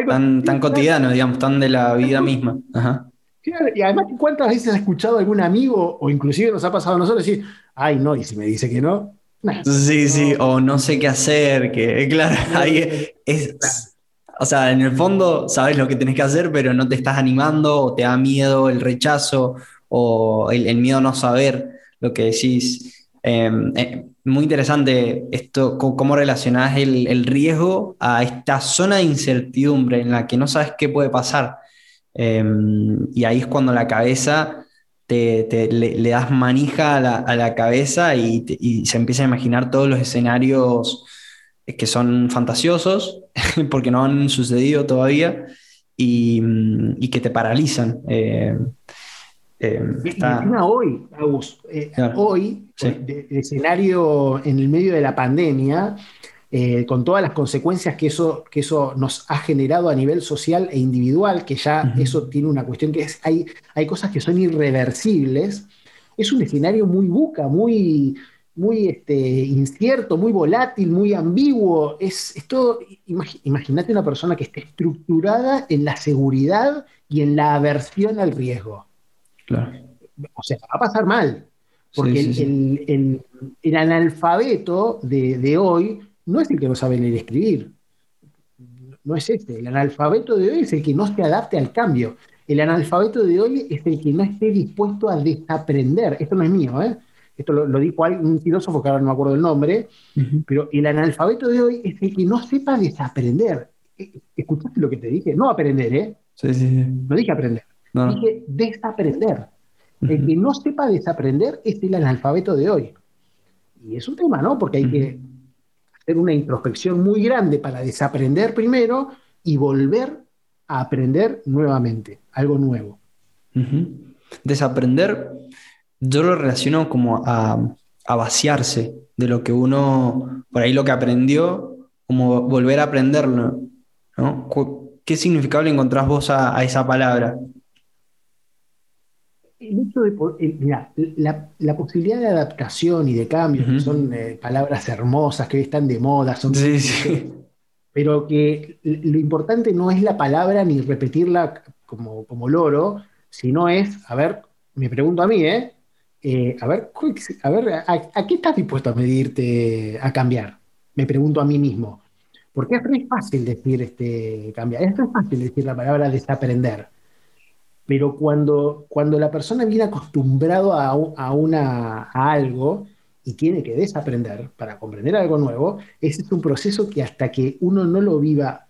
tan, tan cotidiano, digamos, tan de la vida misma. y además, ¿cuántas veces has escuchado a algún amigo, o inclusive nos ha pasado a nosotros, decir, ay, no, y si me dice que no? sí, sí, o no sé qué hacer, que claro, ahí es, o sea, en el fondo sabes lo que tenés que hacer, pero no te estás animando, o te da miedo el rechazo, o el, miedo a no saber lo que decís. Em, eh, muy interesante esto, cómo relacionás el, riesgo a esta zona de incertidumbre en la que no sabes qué puede pasar. Em, y ahí es cuando la cabeza te, le, das manija a la, cabeza y, y, se empieza a imaginar todos los escenarios que son fantasiosos porque no han sucedido todavía y, que te paralizan. Eh, eh, hoy, eh, hoy, el escenario en el medio de la pandemia, eh, con todas las consecuencias que eso, que eso nos ha generado a nivel social e individual, que ya eso tiene una cuestión que es, hay, hay cosas que son irreversibles, es un escenario muy buca, muy, muy este, incierto, muy volátil, muy ambiguo. Es, es todo, imagínate una persona que esté estructurada en la seguridad y en la aversión al riesgo. O sea, va a pasar mal. Porque el, analfabeto de, hoy no es el que no sabe leer y escribir. No es este. El analfabeto de hoy es el que no se adapte al cambio. El analfabeto de hoy es el que no esté dispuesto a desaprender. Esto no es mío, ¿eh? Esto lo, dijo un filósofo que ahora no me acuerdo el nombre, pero el analfabeto de hoy es el que no sepa desaprender. Eh, ¿Escuchaste lo que te dije? No aprender, ¿eh? Sí, sí, sí. No dije aprender. Dije desaprender. El que no sepa desaprender es el analfabeto de hoy. Y es un tema, ¿no? Porque hay que hacer una introspección muy grande para desaprender primero y volver a aprender nuevamente, algo nuevo. Desaprender, yo lo relaciono como a, vaciarse de lo que uno, por ahí lo que aprendió, como volver a aprenderlo. ¿no? ¿Qué significado le encontrás vos a esa palabra? El hecho de, mira, la, posibilidad de adaptación y de cambio, que son eh, palabras hermosas que hoy están de moda, son pero que lo importante no es la palabra ni repetirla como, como loro, sino es, a ver, me pregunto a mí, ¿eh? eh a ver, a, ver a, qué estás dispuesto a medirte, a cambiar? Me pregunto a mí mismo. Porque es muy fácil decir este, cambiar, es muy fácil decir la palabra desaprender pero cuando, cuando la persona viene acostumbrado a, a, una, a algo y tiene que desaprender para comprender algo nuevo, ese es un proceso que hasta que uno no lo viva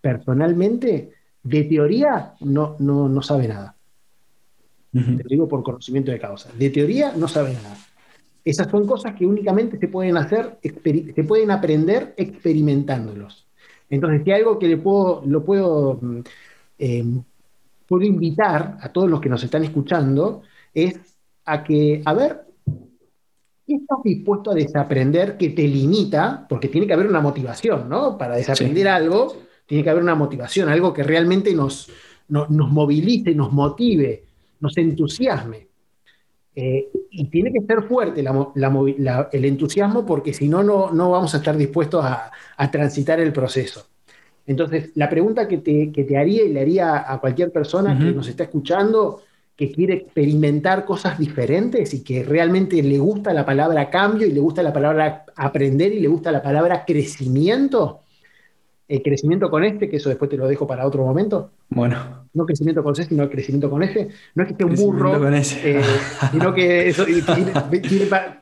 personalmente, de teoría no, no, no sabe nada. Te lo digo por conocimiento de causa. De teoría no sabe nada. Esas son cosas que únicamente se pueden hacer, se pueden aprender experimentándolos. Entonces, si algo que le puedo, lo puedo mm, eh, puedo invitar a todos los que nos están escuchando es a que, a ver, ¿qué estás dispuesto a desaprender que te limita? Porque tiene que haber una motivación, ¿no? Para desaprender algo, tiene que haber una motivación, algo que realmente nos, nos movilice, nos motive, nos entusiasme. Eh, y tiene que ser fuerte el entusiasmo porque si no, no vamos a estar dispuestos a transitar el proceso. Entonces, la pregunta que te, haría y le haría a cualquier persona que nos está escuchando, que quiere experimentar cosas diferentes y que realmente le gusta la palabra cambio y le gusta la palabra aprender y le gusta la palabra crecimiento, el crecimiento con este, que eso después te lo dejo para otro momento. Bueno. No crecimiento con C, sino crecimiento con F. No es que esté un burro, eh, sino que eso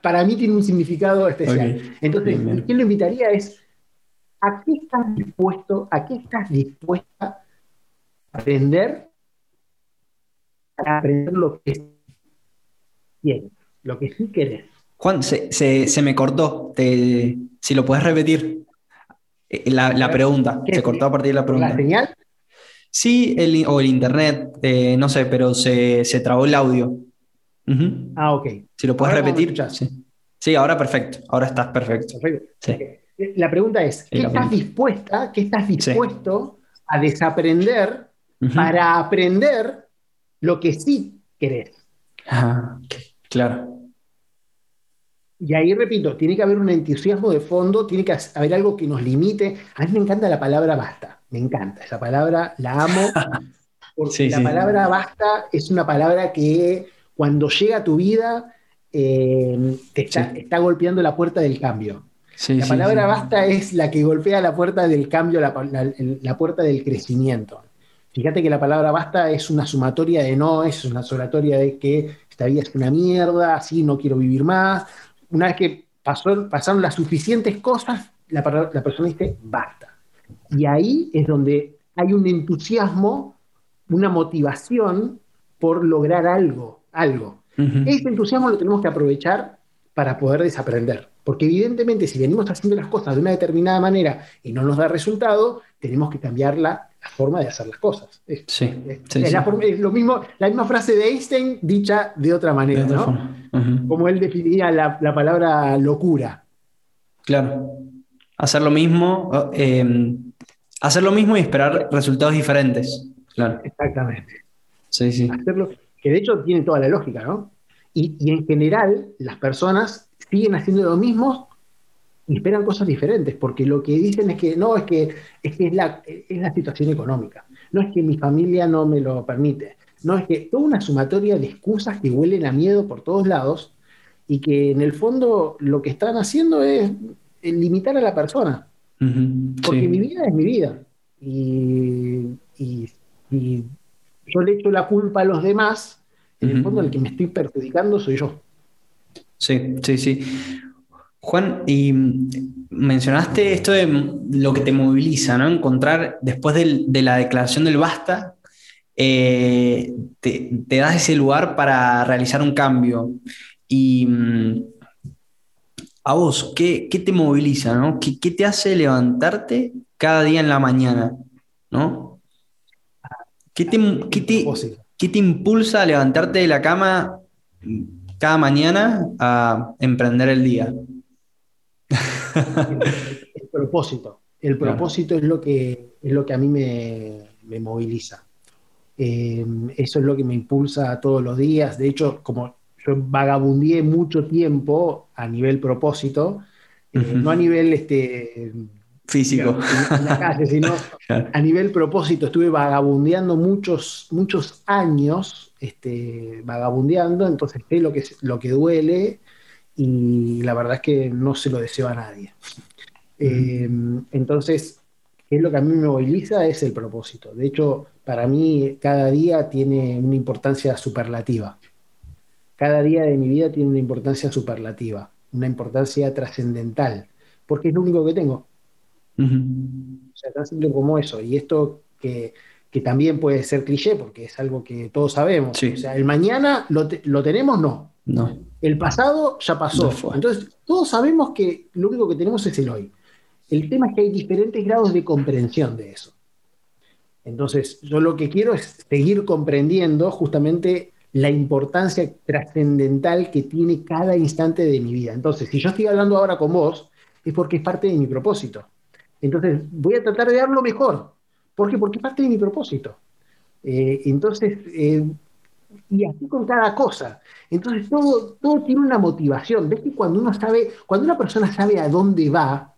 para, mí tiene un significado especial. Entonces, ¿quién lo invitaría? Es ¿a qué estás dispuesto, a qué estás dispuesta a aprender para aprender lo que quieres, lo que sí querés. Juan, se, me cortó. si lo puedes repetir. Eh, la, pregunta. Se cortó a partir de la pregunta. ¿La señal? Sí, el, o el internet, eh, no sé, pero se, trabó el audio. Ah, ok. Si lo puedes repetir. Sí. ahora perfecto. Ahora estás perfecto. La pregunta es: ¿qué estás dispuesta, qué estás dispuesto a desaprender para aprender lo que sí querés? Ah, claro. Y ahí repito, tiene que haber un entusiasmo de fondo, tiene que haber algo que nos limite. A mí me encanta la palabra basta, me encanta. Esa palabra la amo, porque la palabra basta es una palabra que cuando llega a tu vida eh, te está, golpeando la puerta del cambio. La palabra basta es la que golpea la puerta del cambio, la, la puerta del crecimiento. Fíjate que la palabra basta es una sumatoria de no, es una sumatoria de que esta vida es una mierda, así no quiero vivir más, una vez que pasó, pasaron las suficientes cosas, la, persona dice, basta. Y ahí es donde hay un entusiasmo, una motivación por lograr algo, algo. Ese entusiasmo lo tenemos que aprovechar para poder desaprender. Porque evidentemente si venimos haciendo las cosas de una determinada manera y no nos da resultado, tenemos que cambiarla la forma de hacer las cosas. Es, sí, lo mismo, la misma frase de Einstein dicha de otra manera, ¿no? Como él definía la, palabra locura. Claro. Hacer lo mismo, eh, hacer lo mismo y esperar resultados diferentes. Claro. Exactamente. Sí, sí. Hacerlo, que de hecho tiene toda la lógica, ¿no? Y, y en general, las personas siguen haciendo lo mismo y esperan cosas diferentes, porque lo que dicen es que no, es que es, que es, la, es la situación económica, no es que mi familia no me lo permite, no es que toda una sumatoria de excusas que huelen a miedo por todos lados y que en el fondo lo que están haciendo es limitar a la persona, porque mi vida es mi vida. Y, y, yo le echo la culpa a los demás, en el fondo el que me estoy perjudicando soy yo. Sí, sí, sí. Juan, y mencionaste esto de lo que te moviliza, ¿no? Encontrar, después de la declaración del basta, eh, te, das ese lugar para realizar un cambio. Y mm, a vos, ¿qué, te moviliza, ¿no? ¿Qué, te hace levantarte cada día en la mañana, ¿no? ¿Qué te, qué te impulsa a levantarte de la cama cada mañana a emprender el día? el, propósito. El propósito es, lo que, es lo que a mí me, moviliza. Eh, eso es lo que me impulsa todos los días. De hecho, como yo vagabundié mucho tiempo a nivel propósito, eh, no a nivel este, físico en la calle, sino a nivel propósito. Estuve vagabundeando muchos, muchos años, este, vagabundeando, entonces sé lo que, lo que duele y la verdad es que no se lo deseo a nadie. Eh, entonces, ¿qué es lo que a mí me moviliza? Es el propósito. De hecho, para mí cada día tiene una importancia superlativa. Cada día de mi vida tiene una importancia superlativa, una importancia trascendental, porque es lo único que tengo. O sea, tan simple como eso. Y esto que, también puede ser cliché, porque es algo que todos sabemos. O sea, el mañana lo, lo tenemos, no. No. El pasado ya pasó. Entonces, todos sabemos que lo único que tenemos es el hoy. El tema es que hay diferentes grados de comprensión de eso. Entonces, yo lo que quiero es seguir comprendiendo justamente la importancia trascendental que tiene cada instante de mi vida. Entonces, si yo estoy hablando ahora con vos, es porque es parte de mi propósito. Entonces, voy a tratar de dar lo mejor. ¿Por qué? Porque parte de mi propósito. Eh, entonces, eh, y así con cada cosa. Entonces todo, todo tiene una motivación. Ves que cuando uno sabe, cuando una persona sabe a dónde va,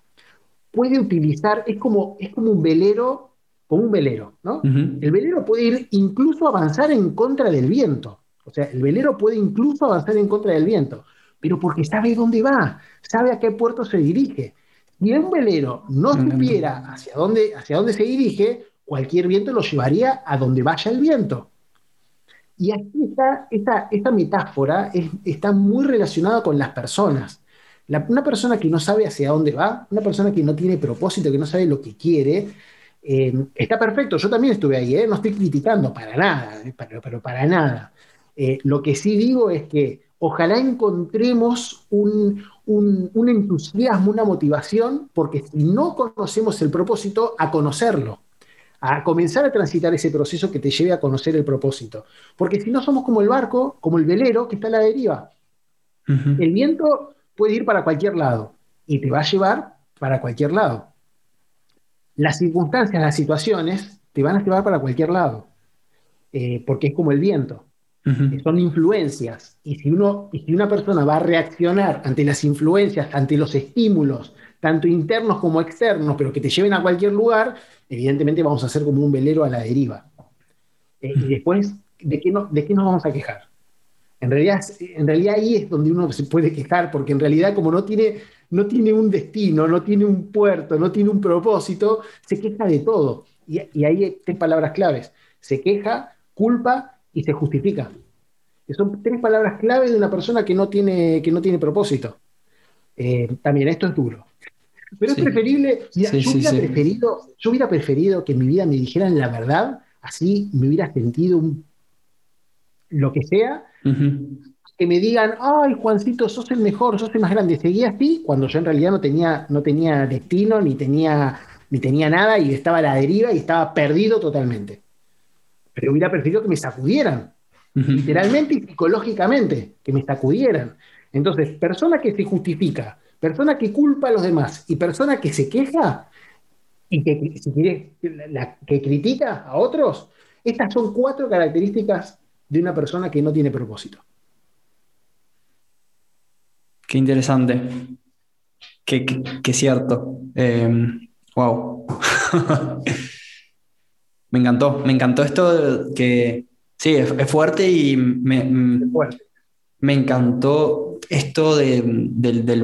puede utilizar, es como, es como un velero, como un velero, ¿no? El velero puede ir incluso avanzar en contra del viento. O sea, el velero puede incluso avanzar en contra del viento, pero porque sabe dónde va, sabe a qué puerto se dirige. Si un velero no supiera hacia dónde, hacia dónde se dirige, cualquier viento lo llevaría a donde vaya el viento. Y aquí está, esta, metáfora está muy relacionada con las personas. una persona que no sabe hacia dónde va, una persona que no tiene propósito, que no sabe lo que quiere, Eh, está perfecto, yo también estuve ahí, ¿eh? no estoy criticando para nada, pero, pero, para nada. lo que sí digo es que ojalá encontremos un, un, entusiasmo, una motivación, porque si no conocemos el propósito, a conocerlo, a comenzar a transitar ese proceso que te lleve a conocer el propósito. Porque si no somos como el barco, como el velero que está a la deriva. El viento puede ir para cualquier lado y te va a llevar para cualquier lado. Las circunstancias, las situaciones te van a llevar para cualquier lado, eh, porque es como el viento son influencias. Y si, uno, y si una persona va a reaccionar ante las influencias, ante los estímulos, tanto internos como externos, pero que te lleven a cualquier lugar, evidentemente vamos a ser como un velero a la deriva. Eh, y después, ¿de qué, no, ¿de qué nos vamos a quejar? En realidad, en realidad ahí es donde uno se puede quejar, porque en realidad como no tiene, no tiene un destino, no tiene un puerto, no tiene un propósito, se queja de todo. Y, y ahí hay tres palabras claves. Se queja, culpa y se justifica. Que son tres palabras clave de una persona que no tiene, que no tiene propósito. Eh, también esto es duro. Pero es preferible, yo, hubiera preferido, yo hubiera preferido que en mi vida me dijeran la verdad, así me hubiera sentido un, lo que sea, que me digan, ay Juancito, sos el mejor, sos el más grande, seguía así, cuando yo en realidad no tenía, no tenía destino, ni tenía, ni tenía nada, y estaba a la deriva y estaba perdido totalmente. Pero hubiera preferido que me sacudieran, literalmente y psicológicamente, que me sacudieran. Entonces, persona que se justifica, persona que culpa a los demás y persona que se queja y que, si quiere, que critica a otros, estas son cuatro características de una persona que no tiene propósito. Qué interesante. Qué, cierto. wow. Eh, Me encantó, me encantó esto que sí, es, fuerte y me, me encantó esto del,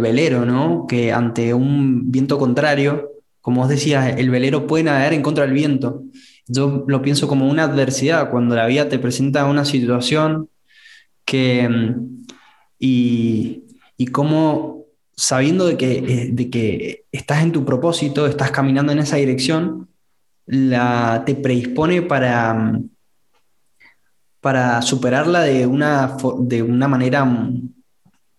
velero, ¿no? Que ante un viento contrario, como os decía, el velero puede nadar en contra del viento. Yo lo pienso como una adversidad, cuando la vida te presenta una situación que, y, y cómo sabiendo de que, eh, de que estás en tu propósito, estás caminando en esa dirección, la, te predispone para, para superarla de una, de una manera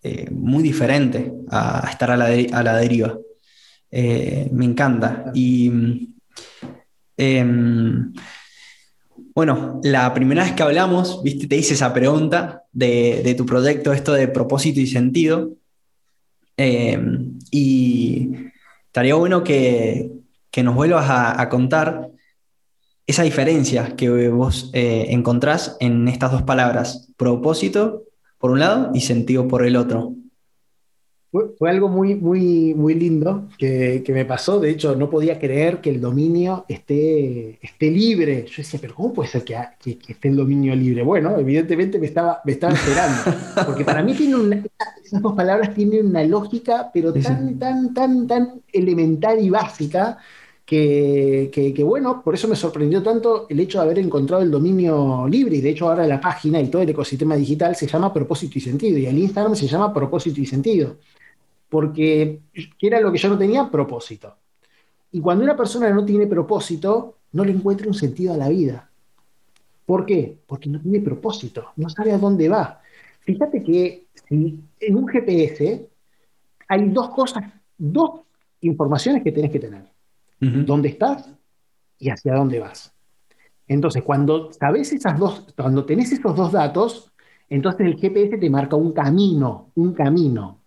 eh, muy diferente a estar a la, a la deriva. Eh, me encanta. Y em, bueno, la primera vez que hablamos, viste, te hice esa pregunta de, tu proyecto, esto de propósito y sentido. Em, y estaría bueno que, que nos vuelvas a, contar esa diferencia que vos eh, encontrás en estas dos palabras, propósito por un lado y sentido por el otro. Fue, algo muy, muy, muy lindo que, me pasó. De hecho, no podía creer que el dominio esté, esté libre. Yo decía, pero ¿cómo puede ser que, esté el dominio libre? Bueno, evidentemente me estaba, me estaba esperando. Porque para mí tiene esas dos palabras tienen una lógica, pero tan, tan, tan, tan elemental y básica que, bueno, por eso me sorprendió tanto el hecho de haber encontrado el dominio libre y de hecho ahora la página y todo el ecosistema digital se llama propósito y sentido y el Instagram se llama propósito y sentido, porque ¿qué era lo que yo no tenía? Propósito. Y cuando una persona no tiene propósito, no le encuentra un sentido a la vida. ¿Por qué? Porque no tiene propósito, no sabe a dónde va. Fíjate que en un GPS hay dos cosas, dos informaciones que tienes que tener dónde estás y hacia dónde vas. Entonces, cuando sabes esas dos, cuando tenés esos dos datos, entonces el GPS te marca un camino, un camino.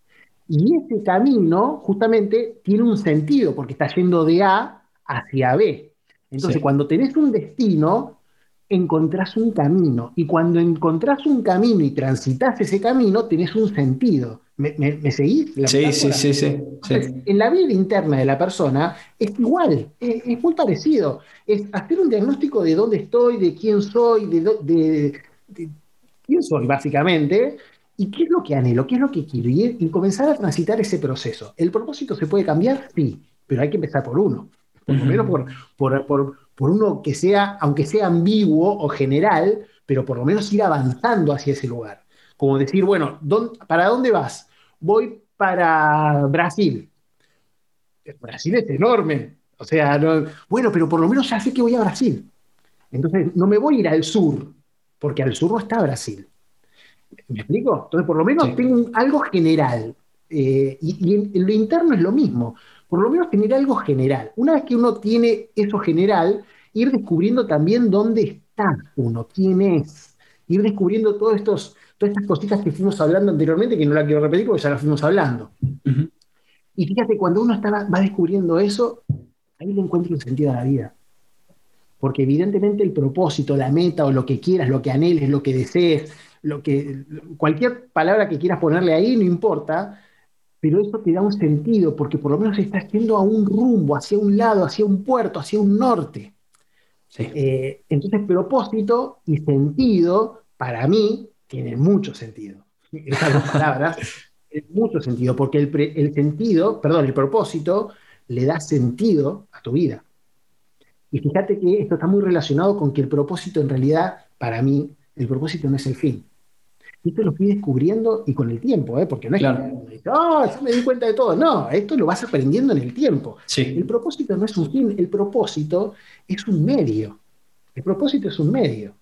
Y ese camino justamente tiene un sentido porque está yendo de A hacia B. Entonces, cuando tenés un destino, encontrás un camino. Y cuando encontrás un camino y transitas ese camino, tenés un sentido. ¿Me, me, seguís? sí, sí, sí, sí, En la vida interna de la persona es igual, es, muy parecido. Es hacer un diagnóstico de dónde estoy, de quién soy, de, quién soy, básicamente, y qué es lo que anhelo, qué es lo que quiero, y, y, comenzar a transitar ese proceso. ¿El propósito se puede cambiar? Sí, pero hay que empezar por uno. Por lo menos por, por, por, por uno que sea, aunque sea ambiguo o general, pero por lo menos ir avanzando hacia ese lugar. Como decir, bueno, ¿para dónde vas? Voy para Brasil. Brasil es enorme. O sea, bueno, pero por lo menos ya sé que voy a Brasil. Entonces, no me voy a ir al sur, porque al sur no está Brasil. ¿Me explico? Entonces, por lo menos tengo algo general. Eh, y, en, lo interno es lo mismo. Por lo menos tener algo general. Una vez que uno tiene eso general, ir descubriendo también dónde está uno, quién es. Ir descubriendo todos estos, todas estas cositas que fuimos hablando anteriormente, que no la quiero repetir porque ya las fuimos hablando. Y fíjate, cuando uno está, va descubriendo eso, ahí le encuentra un sentido a la vida. Porque evidentemente el propósito, la meta o lo que quieras, lo que anheles, lo que desees, lo que, cualquier palabra que quieras ponerle ahí, no importa, pero eso te da un sentido, porque por lo menos estás yendo a un rumbo, hacia un lado, hacia un puerto, hacia un norte. Eh, entonces, propósito y sentido, para mí, tienen mucho sentido. Esas dos palabras tienen mucho sentido, porque el, el sentido, perdón, el propósito le da sentido a tu vida. Y fíjate que esto está muy relacionado con que el propósito en realidad, para mí, el propósito no es el fin. Esto lo fui descubriendo y con el tiempo, ¿eh? porque no es que oh, me di cuenta de todo. No, esto lo vas aprendiendo en el tiempo. El propósito no es un fin, el propósito es un medio. El propósito es un medio.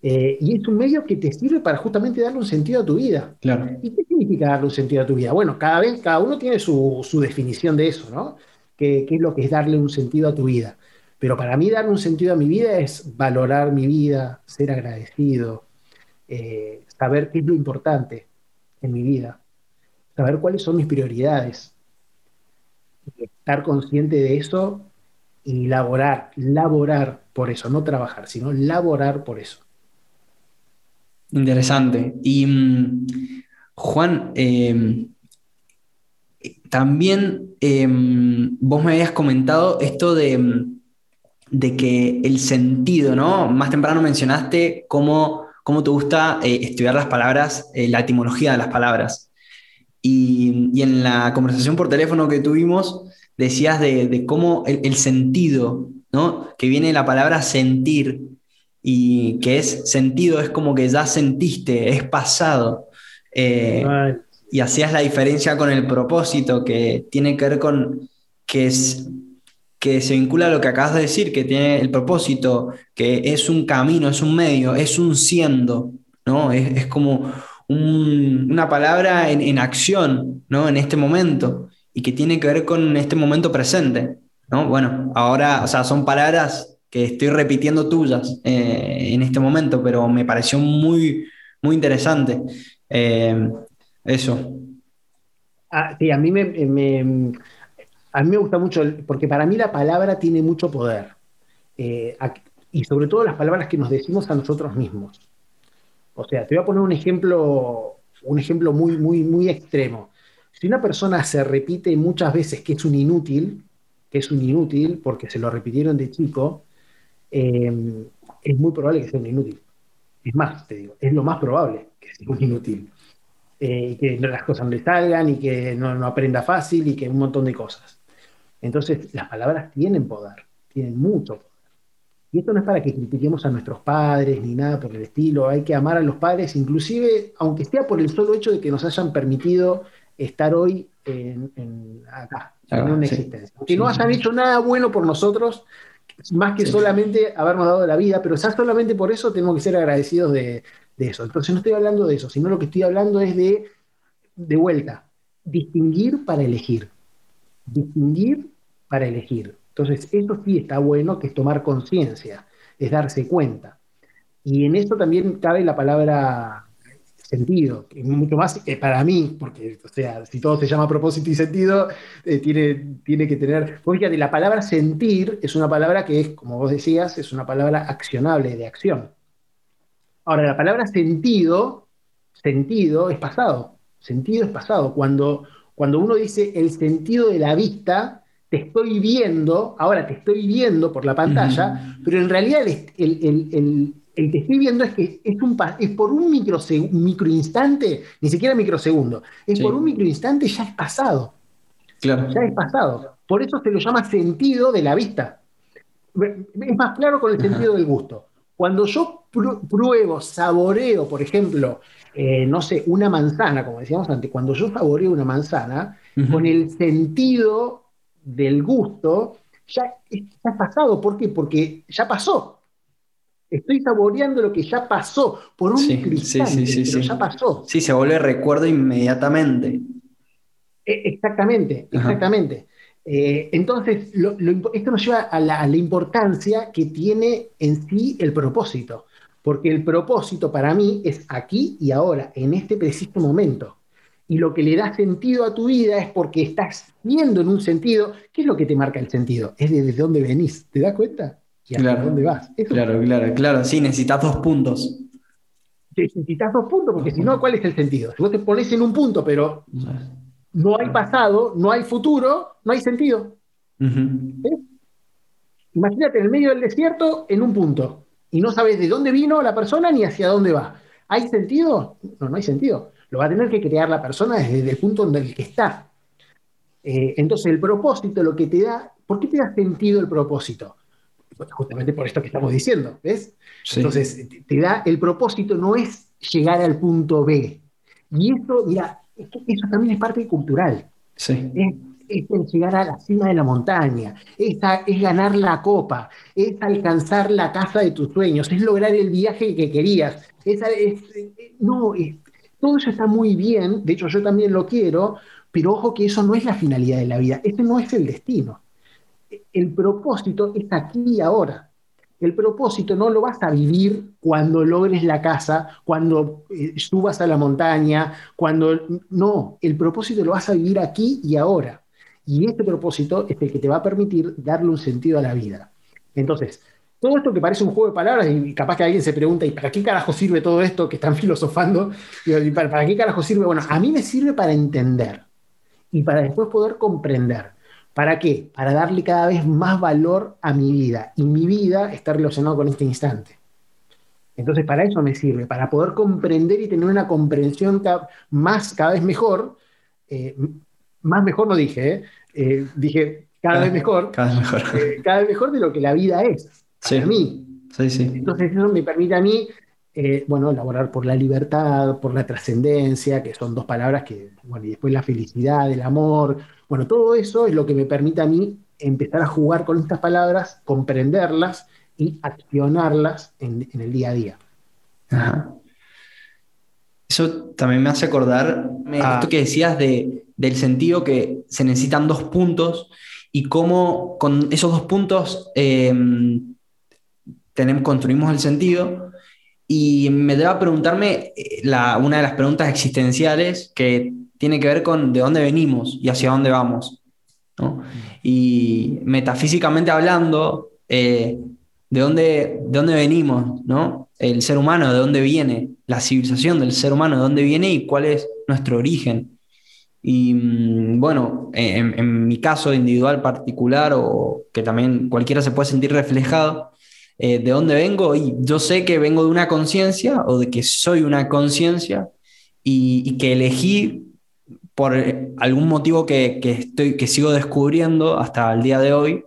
Eh, y es un medio que te sirve para justamente darle un sentido a tu vida. Claro. ¿Y qué significa darle un sentido a tu vida? Bueno, cada vez, cada uno tiene su, su definición de eso, ¿no? ¿Qué, ¿Qué, es lo que es darle un sentido a tu vida? Pero para mí darle un sentido a mi vida es valorar mi vida, ser agradecido, eh, saber qué es lo importante en mi vida, saber cuáles son mis prioridades, estar consciente de eso y laborar, laborar por eso, no trabajar, sino laborar por eso. Interesante. Y mm, Juan, em, también em, vos me habías comentado esto de, de, que el sentido, ¿no? Más temprano mencionaste cómo, cómo te gusta eh, estudiar las palabras, eh, la etimología de las palabras. Y, en la conversación por teléfono que tuvimos, decías de, cómo el, el, sentido, ¿no? Que viene de la palabra sentir, y que es sentido, es como que ya sentiste, es pasado. Eh, y hacías la diferencia con el propósito, que tiene que ver con que, es, que se vincula a lo que acabas de decir, que tiene el propósito, que es un camino, es un medio, es un siendo, ¿no? Es, como una palabra en, en, acción, ¿no? En este momento, y que tiene que ver con este momento presente, ¿no? Bueno, ahora, o sea, son palabras que estoy repitiendo tuyas eh, en este momento, pero me pareció muy, muy interesante. Eh, eso. Ah, sí, a mí me, a mí me gusta mucho, porque para mí la palabra tiene mucho poder. Eh, y sobre todo las palabras que nos decimos a nosotros mismos. O sea, te voy a poner un ejemplo, un ejemplo muy, muy, muy extremo. Si una persona se repite muchas veces que es un inútil, que es un inútil porque se lo repitieron de chico, eh, es muy probable que sea un inútil. Es más, te digo, es lo más probable que sea un inútil. Eh, que las cosas no le salgan y que no, no, aprenda fácil y que un montón de cosas. Entonces, las palabras tienen poder, tienen mucho poder. Y esto no es para que critiquemos a nuestros padres ni nada por el estilo. Hay que amar a los padres, inclusive, aunque sea por el solo hecho de que nos hayan permitido estar hoy en, acá, en una existencia. Que no hayan hecho nada bueno por nosotros, más que solamente habernos dado la vida, pero ya solamente por eso tenemos que ser agradecidos de, eso. Entonces no estoy hablando de eso, sino lo que estoy hablando es de, de vuelta, distinguir para elegir. Distinguir para elegir. Entonces, eso sí está bueno, que es tomar conciencia, es darse cuenta. Y en esto también cabe la palabra sentido, que mucho más para mí, porque, o sea, si todo se llama propósito y sentido, eh, tiene, tiene que tener, fíjate, la palabra sentir es una palabra que es, como vos decías, es una palabra accionable, de acción. Ahora, la palabra sentido, sentido es pasado, sentido es pasado. Cuando, cuando uno dice el sentido de la vista, te estoy viendo, ahora te estoy viendo por la pantalla, pero en realidad el, el que estoy viendo es que es, un, es por un microinstante, ni siquiera microsegundo, es por un microinstante ya es pasado. Claro. Ya es pasado. Por eso se lo llama sentido de la vista. Es más claro con el sentido del gusto. Cuando yo pruebo, saboreo, por ejemplo, eh, no sé, una manzana, como decíamos antes, cuando yo saboreo una manzana, con el sentido del gusto, ya está pasado. ¿Por qué? Porque ya pasó. Estoy saboreando lo que ya pasó por un sí, pero ya pasó. Sí, se vuelve recuerdo inmediatamente. E, exactamente, exactamente. Eh, entonces, esto nos lleva a la, importancia que tiene en sí el propósito, porque el propósito para mí es aquí y ahora, en este preciso momento. Y lo que le da sentido a tu vida es porque estás viendo en un sentido. ¿Qué es lo que te marca el sentido? Es desde dónde venís. ¿Te das cuenta? ¿Y hasta dónde vas? claro, claro, claro. Sí, necesitas dos puntos. Necesitas dos puntos, porque si no, ¿cuál es el sentido? Si vos te pones en un punto, pero no hay pasado, no hay futuro, no hay sentido. Imagínate en el medio del desierto en un punto y no sabes de dónde vino la persona ni hacia dónde va. ¿Hay sentido? No, no hay sentido. Lo va a tener que crear la persona desde el punto en el que está. Eh, entonces, el propósito, lo que te da, ¿por qué te da sentido el propósito? Justamente por esto que estamos diciendo, ¿ves? Entonces, te da, el propósito no es llegar al punto B. Y eso, mira, eso también es parte cultural. Sí. Es, llegar a la cima de la montaña, es, es ganar la copa, es alcanzar la casa de tus sueños, es lograr el viaje que querías. Es, no, todo eso está muy bien, de hecho yo también lo quiero, pero ojo que eso no es la finalidad de la vida, ese no es el destino. El propósito es aquí y ahora. El propósito no lo vas a vivir cuando logres la casa, cuando eh, subas a la montaña, cuando... No, el propósito lo vas a vivir aquí y ahora. Y este propósito es el que te va a permitir darle un sentido a la vida. Entonces, todo esto que parece un juego de palabras, y capaz que alguien se pregunta, ¿y para qué carajo sirve todo esto que están filosofando? ¿Para, para qué carajo sirve? Bueno, a mí me sirve para entender y para después poder comprender. ¿Para qué? Para darle cada vez más valor a mi vida. Y mi vida está relacionada con este instante. Entonces, para eso me sirve, para poder comprender y tener una comprensión más, cada vez mejor. Eh, más mejor no dije, ¿eh? Eh, dije cada, vez mejor. Cada vez mejor. cada vez mejor de lo que la vida es. Para mí. Sí, sí. Entonces, eso me permite a mí bueno, elaborar por la libertad, por la trascendencia, que son dos palabras que, bueno, y después la felicidad, el amor, bueno, todo eso es lo que me permite a mí empezar a jugar con estas palabras, comprenderlas y accionarlas en, el día a día. Eso también me hace acordar a esto que decías de, del sentido que se necesitan dos puntos y cómo con esos dos puntos em, tenemos, construimos el sentido. Y me deba preguntarme eh, una de las preguntas existenciales que tiene que ver con de dónde venimos y hacia dónde vamos. Y metafísicamente hablando, eh, ¿de, dónde, ¿de dónde venimos? ¿no? El ser humano, ¿de dónde viene? La civilización del ser humano, ¿de dónde viene y cuál es nuestro origen? Y mm, bueno, en, mi caso individual particular, o que también cualquiera se puede sentir reflejado, eh, de dónde vengo, y yo sé que vengo de una conciencia o de que soy una conciencia y, que elegí por eh, algún motivo que, estoy, que sigo descubriendo hasta el día de hoy,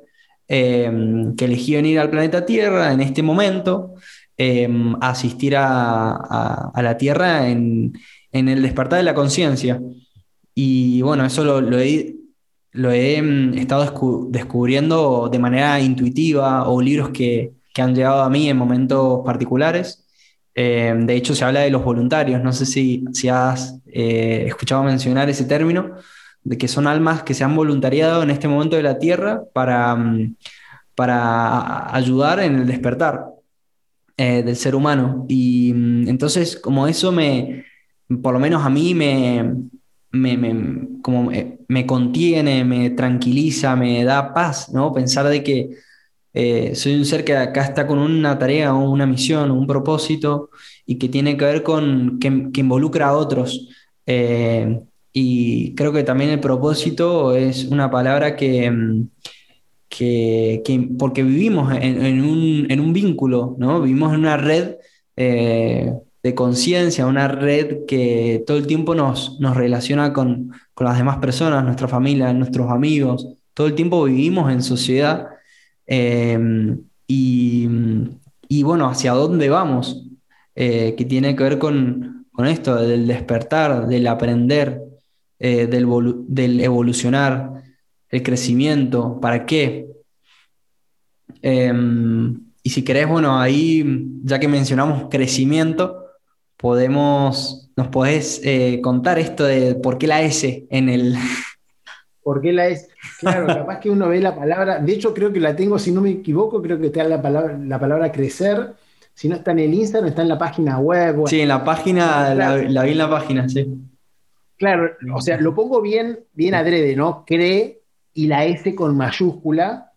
em, que elegí venir al planeta Tierra en este momento, em, a asistir a, la Tierra en, el despertar de la conciencia. Y bueno, eso lo, he, em, estado descubriendo de manera intuitiva o libros que, que han llegado a mí en momentos particulares. Eh, de hecho, se habla de los voluntarios. No sé si, si has eh, escuchado mencionar ese término, de que son almas que se han voluntariado en este momento de la Tierra para, mm, para ayudar en el despertar eh, del ser humano. Y mm, entonces, como eso me, por lo menos a mí me, me, como me contiene, me tranquiliza, me da paz, ¿no? Pensar de que eh, soy un ser que acá está con una tarea o una misión o un propósito y que tiene que ver con que, involucra a otros. Eh, y creo que también el propósito es una palabra que, que, porque vivimos en, un, vínculo, ¿no? Vivimos en una red eh, de conciencia, una red que todo el tiempo nos, nos relaciona con, con las demás personas, nuestra familia, nuestros amigos. Todo el tiempo vivimos en sociedad Em, y, bueno, hacia dónde vamos, eh, que tiene que ver con, esto, del despertar, del aprender, eh, del, evolucionar, el crecimiento, ¿para qué? Em, y si querés, bueno, ahí, ya que mencionamos crecimiento, podemos, nos podés eh, contar esto de por qué la S en el... ¿Por qué la S? Claro, capaz que uno ve la palabra, de hecho creo que la tengo, si no me equivoco, creo que está la palabra, la palabra crecer, si no está en el Instagram, está en la página web. sí, en la página, la, vi en la página, sí. Claro, o sea, lo pongo bien, bien adrede, ¿no? Cree y la S con mayúscula,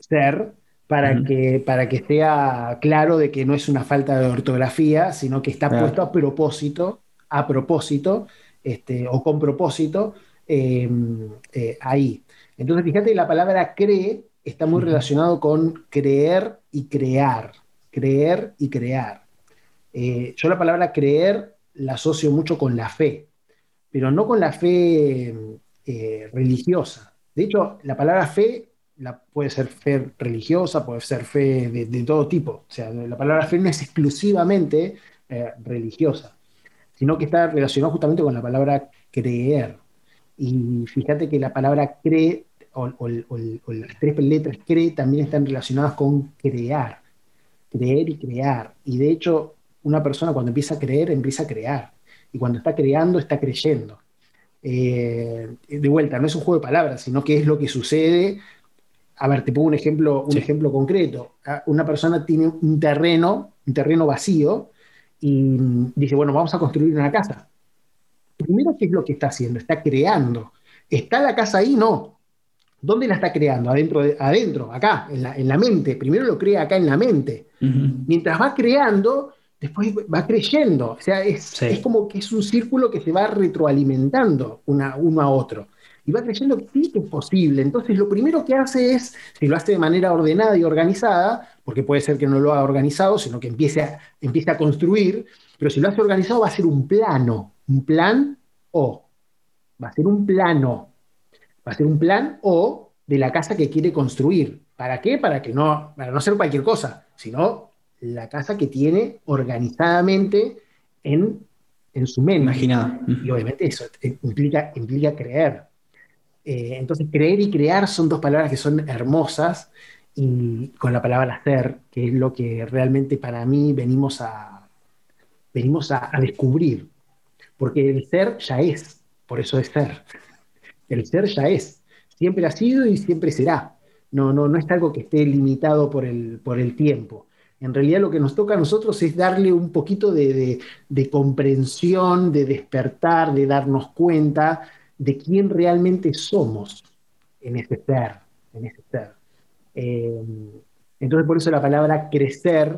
ser, para, que, para que sea claro de que no es una falta de ortografía, sino que está puesto a propósito, a propósito, este, o con propósito, em, eh, ahí. Entonces, fíjate, la palabra cree está muy relacionado con creer y crear, creer y crear. Eh, yo la palabra creer la asocio mucho con la fe, pero no con la fe eh, religiosa. De hecho, la palabra fe puede ser fe religiosa, puede ser fe de, todo tipo. O sea, la palabra fe no es exclusivamente eh, religiosa, sino que está relacionada justamente con la palabra creer. Y fíjate que la palabra cree, o, las tres letras cree, también están relacionadas con crear. Creer y crear. Y de hecho, una persona cuando empieza a creer, empieza a crear. Y cuando está creando, está creyendo. Eh, de vuelta, no es un juego de palabras, sino que es lo que sucede a ver, te pongo un ejemplo, un ejemplo concreto. Ah, una persona tiene un terreno, un terreno vacío, y dice, bueno, vamos a construir una casa. Primero, ¿qué es lo que está haciendo? Está creando. ¿Está la casa ahí? No. ¿Dónde la está creando? Adentro, adentro acá, en la, mente. Primero lo crea acá en la mente. Mientras va creando, después va creyendo. O sea, es, es, como que es un círculo que se va retroalimentando una, uno a otro y va creyendo que sí que es posible. Entonces, lo primero que hace es, si lo hace de manera ordenada y organizada, porque puede ser que no lo haga organizado, sino que empiece a, empiece a construir, pero si lo hace organizado va a ser un plano, un plan O. Va a ser un plano. Va a ser un plan O de la casa que quiere construir. ¿Para qué? Para que no, para no ser cualquier cosa, sino la casa que tiene organizadamente en, su mente. Imaginada. Y obviamente eso implica, implica creer. Eh, entonces, creer y crear son dos palabras que son hermosas y con la palabra ser, que es lo que realmente para mí venimos a, venimos a, descubrir. Porque el ser ya es, por eso es ser. El ser ya es, siempre ha sido y siempre será. No, no, no es algo que esté limitado por el, por el tiempo. En realidad lo que nos toca a nosotros es darle un poquito de, de comprensión, de despertar, de darnos cuenta de quién realmente somos en ese ser, en ese ser. Eh, entonces, por eso la palabra crecer,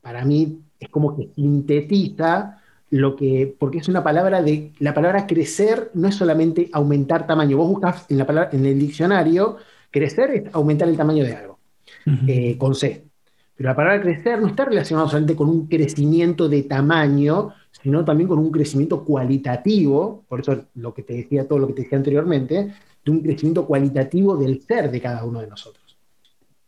para mí, es como que sintetiza lo que, porque es una palabra de, la palabra crecer no es solamente aumentar tamaño. Vos buscas en, la palabra, en el diccionario, crecer es aumentar el tamaño de algo, eh, con C. Pero la palabra crecer no está relacionada solamente con un crecimiento de tamaño, sino también con un crecimiento cualitativo, por eso lo que te decía, todo lo que te decía anteriormente, de un crecimiento cualitativo del ser de cada uno de nosotros.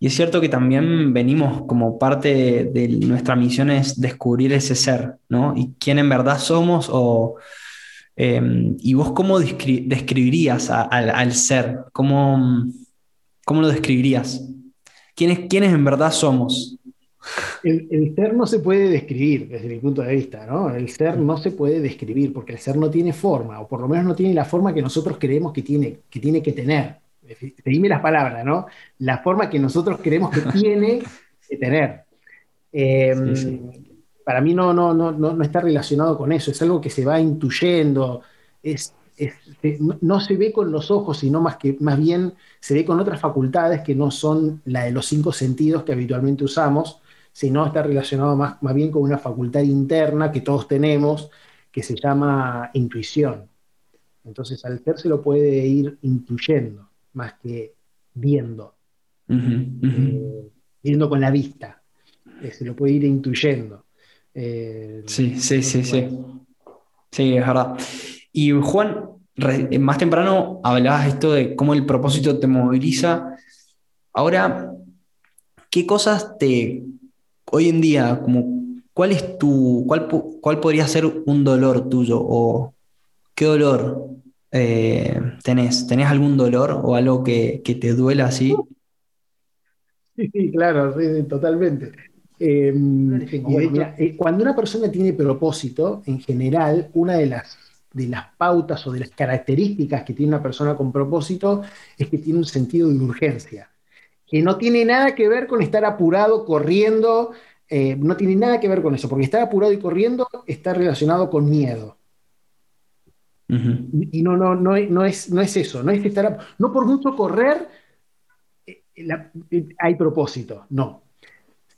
Y es cierto que también venimos como parte de, nuestra misión es descubrir ese ser, ¿no? Y quién en verdad somos o... Em, ¿Y vos cómo describirías al ser? ¿Cómo, ¿Cómo lo describirías? ¿Quiénes, ¿Quiénes en verdad somos? El, ser no se puede describir desde mi punto de vista, ¿no? El ser no se puede describir porque el ser no tiene forma, o por lo menos no tiene la forma que nosotros creemos que tiene que, tiene que tener. Dime las palabras, ¿no? La forma que nosotros creemos que tiene que tener. Em, para mí no, no, no, no, está relacionado con eso, es algo que se va intuyendo, es, no, se ve con los ojos, sino más, que, más bien se ve con otras facultades que no son la de los cinco sentidos que habitualmente usamos, sino está relacionado más, más bien con una facultad interna que todos tenemos, que se llama intuición. Entonces al ser se lo puede ir intuyendo, más que viendo, eh, viendo con la vista, eh, se lo puede ir intuyendo. Eh, sí, sí, sí, sí. Sí, es verdad. Y Juan, más temprano hablabas esto de cómo el propósito te moviliza. Ahora, ¿qué cosas te hoy en día, como, ¿cuál es tu, cuál, cuál podría ser un dolor tuyo o qué dolor eh, tenés? ¿Tenés algún dolor o algo que, te duela así? Sí, claro, sí, totalmente. Eh, eh, cuando una persona tiene propósito, en general, una de las, de las pautas o de las características que tiene una persona con propósito es que tiene un sentido de urgencia, que no tiene nada que ver con estar apurado, corriendo, eh, no tiene nada que ver con eso, porque estar apurado y corriendo está relacionado con miedo. Y no, no, no, no, es, no es eso, no es estar, no por mucho correr eh, eh, hay propósito, no.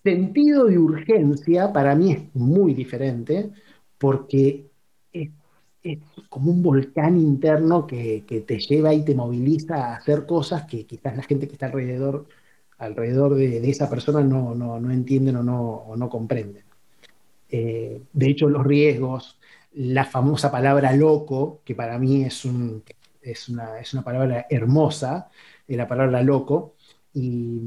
Sentido de urgencia para mí es muy diferente porque es, como un volcán interno que, te lleva y te moviliza a hacer cosas que quizás la gente que está alrededor, alrededor de, esa persona no, no, entienden o no, no comprenden. Eh, de hecho, los riesgos, la famosa palabra loco, que para mí es, un, es, una, es una palabra hermosa, la palabra loco, y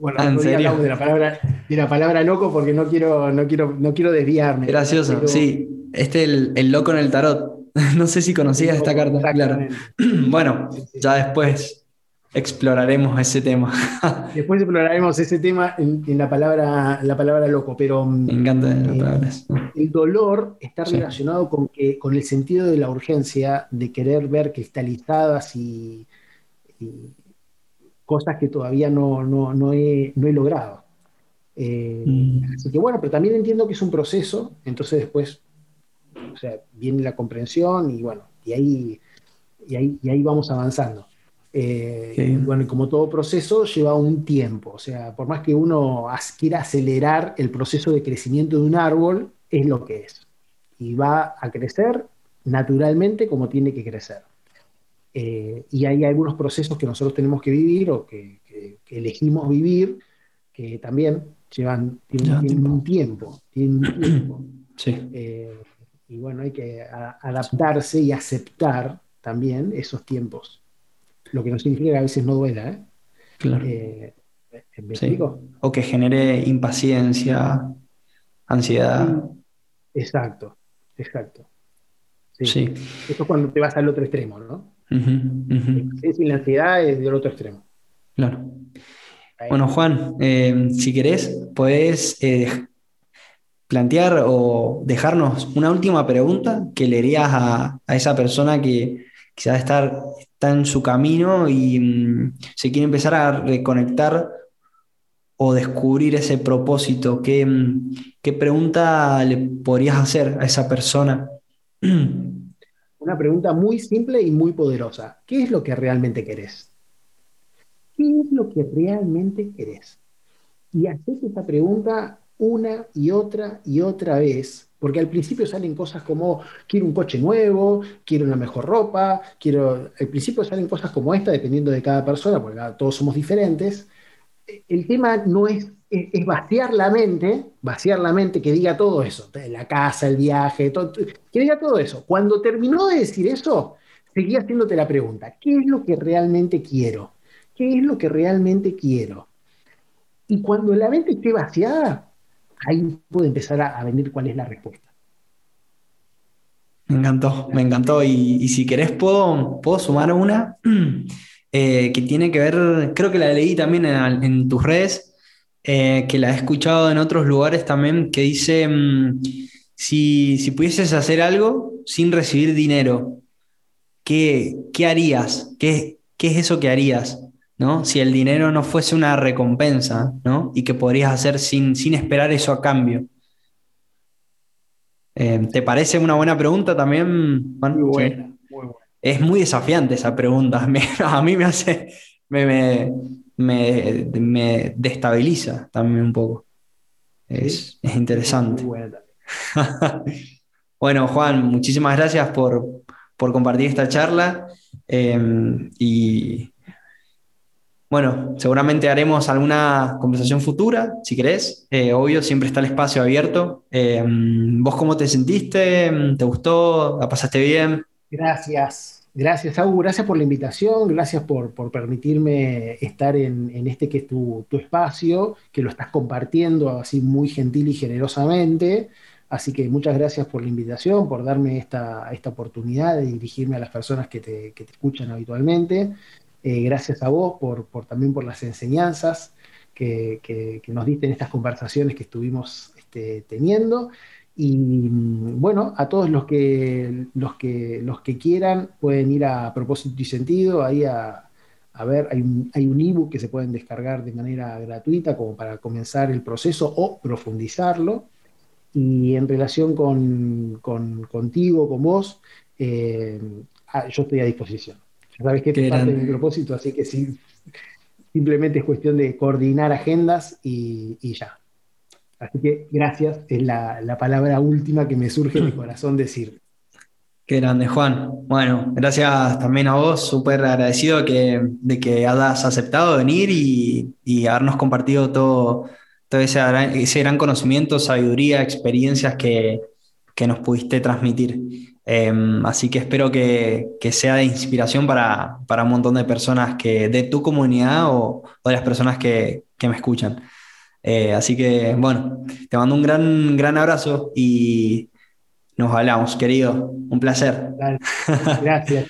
bueno, ah, de la palabra, de la palabra loco porque no quiero, no quiero, no quiero desviarme. Gracioso, sí. Este el, el loco en el tarot. No sé si conocías esta carta. Claro. Bueno, ya después exploraremos ese tema. Después exploraremos ese tema en, la, palabra, la palabra loco, pero Me encanta eh, el dolor está relacionado con, que, con el sentido de la urgencia de querer ver cristalizadas y, y cosas que todavía no, no, he, no he, logrado. Eh, mm. Así que bueno, pero también entiendo que es un proceso, entonces después o sea, viene la comprensión y bueno, y ahí, y ahí, y ahí vamos avanzando. Eh, y bueno, como todo proceso lleva un tiempo, o sea, por más que uno quiera acelerar el proceso de crecimiento de un árbol, es lo que es. Y va a crecer naturalmente como tiene que crecer. Eh, y hay algunos procesos que nosotros tenemos que vivir o que, elegimos vivir que también llevan, tienen, un tiempo. Eh, y bueno, hay que adaptarse y aceptar también esos tiempos lo que no significa que a veces no duela. ¿eh? Claro. Eh, o que genere impaciencia, ansiedad. Exacto, exacto. Sí. Eso es cuando te vas al otro extremo, ¿no? Es la ansiedad es del otro extremo. Claro. Bueno, Juan, eh, si querés, podés plantear o dejarnos una última pregunta que le harías a, a esa persona que quizás estar, está en su camino y mm, se quiere empezar a reconectar o descubrir ese propósito. ¿Qué, mm, qué pregunta le podrías hacer a esa persona? Una pregunta muy simple y muy poderosa. ¿Qué es lo que realmente querés? ¿Qué es lo que realmente querés? Y haces esta pregunta una y otra y otra vez porque al principio salen cosas como, quiero un coche nuevo, quiero una mejor ropa, quiero... Al principio salen cosas como esta, dependiendo de cada persona, porque todos somos diferentes. El tema no es, es, vaciar la mente, vaciar la mente que diga todo eso, la casa, el viaje, todo, que diga todo eso. Cuando terminó de decir eso, seguía haciéndote la pregunta, ¿qué es lo que realmente quiero? ¿Qué es lo que realmente quiero? Y cuando la mente esté vaciada, ahí puede empezar a, venir cuál es la respuesta. Me encantó, me encantó. Y, si querés, puedo, puedo sumar una eh, que tiene que ver, creo que la leí también en, tus redes, eh, que la he escuchado en otros lugares también, que dice, mm, si, si, pudieses hacer algo sin recibir dinero, ¿qué, qué harías? ¿Qué, ¿Qué es eso que harías? ¿No? Si el dinero no fuese una recompensa, ¿no? Y que podrías hacer sin, sin esperar eso a cambio. Eh, ¿Te parece una buena pregunta también, Muy buena, Es muy desafiante esa pregunta. a mí me hace, me, me, destabiliza también un poco. Es, interesante. bueno, Juan, muchísimas gracias por, compartir esta charla eh, y bueno, seguramente haremos alguna conversación futura, si querés. Eh, obvio, siempre está el espacio abierto. Eh, ¿Vos cómo te sentiste? ¿Te gustó? ¿La pasaste bien? Gracias. Gracias, Agu. Gracias por la invitación. Gracias por, permitirme estar en, este que es tu, espacio, que lo estás compartiendo así muy gentil y generosamente. Así que muchas gracias por la invitación, por darme esta, esta oportunidad de dirigirme a las personas que te, que te escuchan habitualmente. Eh, gracias a vos por, también por las enseñanzas que, nos diste en estas conversaciones que estuvimos este, teniendo. Y mm, bueno, a todos los que, los que, los que quieran pueden ir a propósito y sentido, ahí a, ver, hay un, hay un ebook que se pueden descargar de manera gratuita como para comenzar el proceso o profundizarlo. Y en relación con, contigo, con vos, eh, ah, yo estoy a disposición. Ya sabes que es parte de mi propósito, así que sí, simplemente es cuestión de coordinar agendas y, ya. Así que gracias, es la, palabra última que me surge en mi corazón decir. Qué grande, Juan. Bueno, gracias también a vos, súper agradecido de que hayas aceptado venir y, habernos compartido todo, todo ese, ese gran conocimiento, sabiduría, experiencias que, que nos pudiste transmitir. Em, así que espero que, sea de inspiración para, un montón de personas que, de tu comunidad o, de las personas que, me escuchan. Eh, así que, bueno, te mando un gran, gran abrazo y nos hablamos, querido. Un placer. Gracias.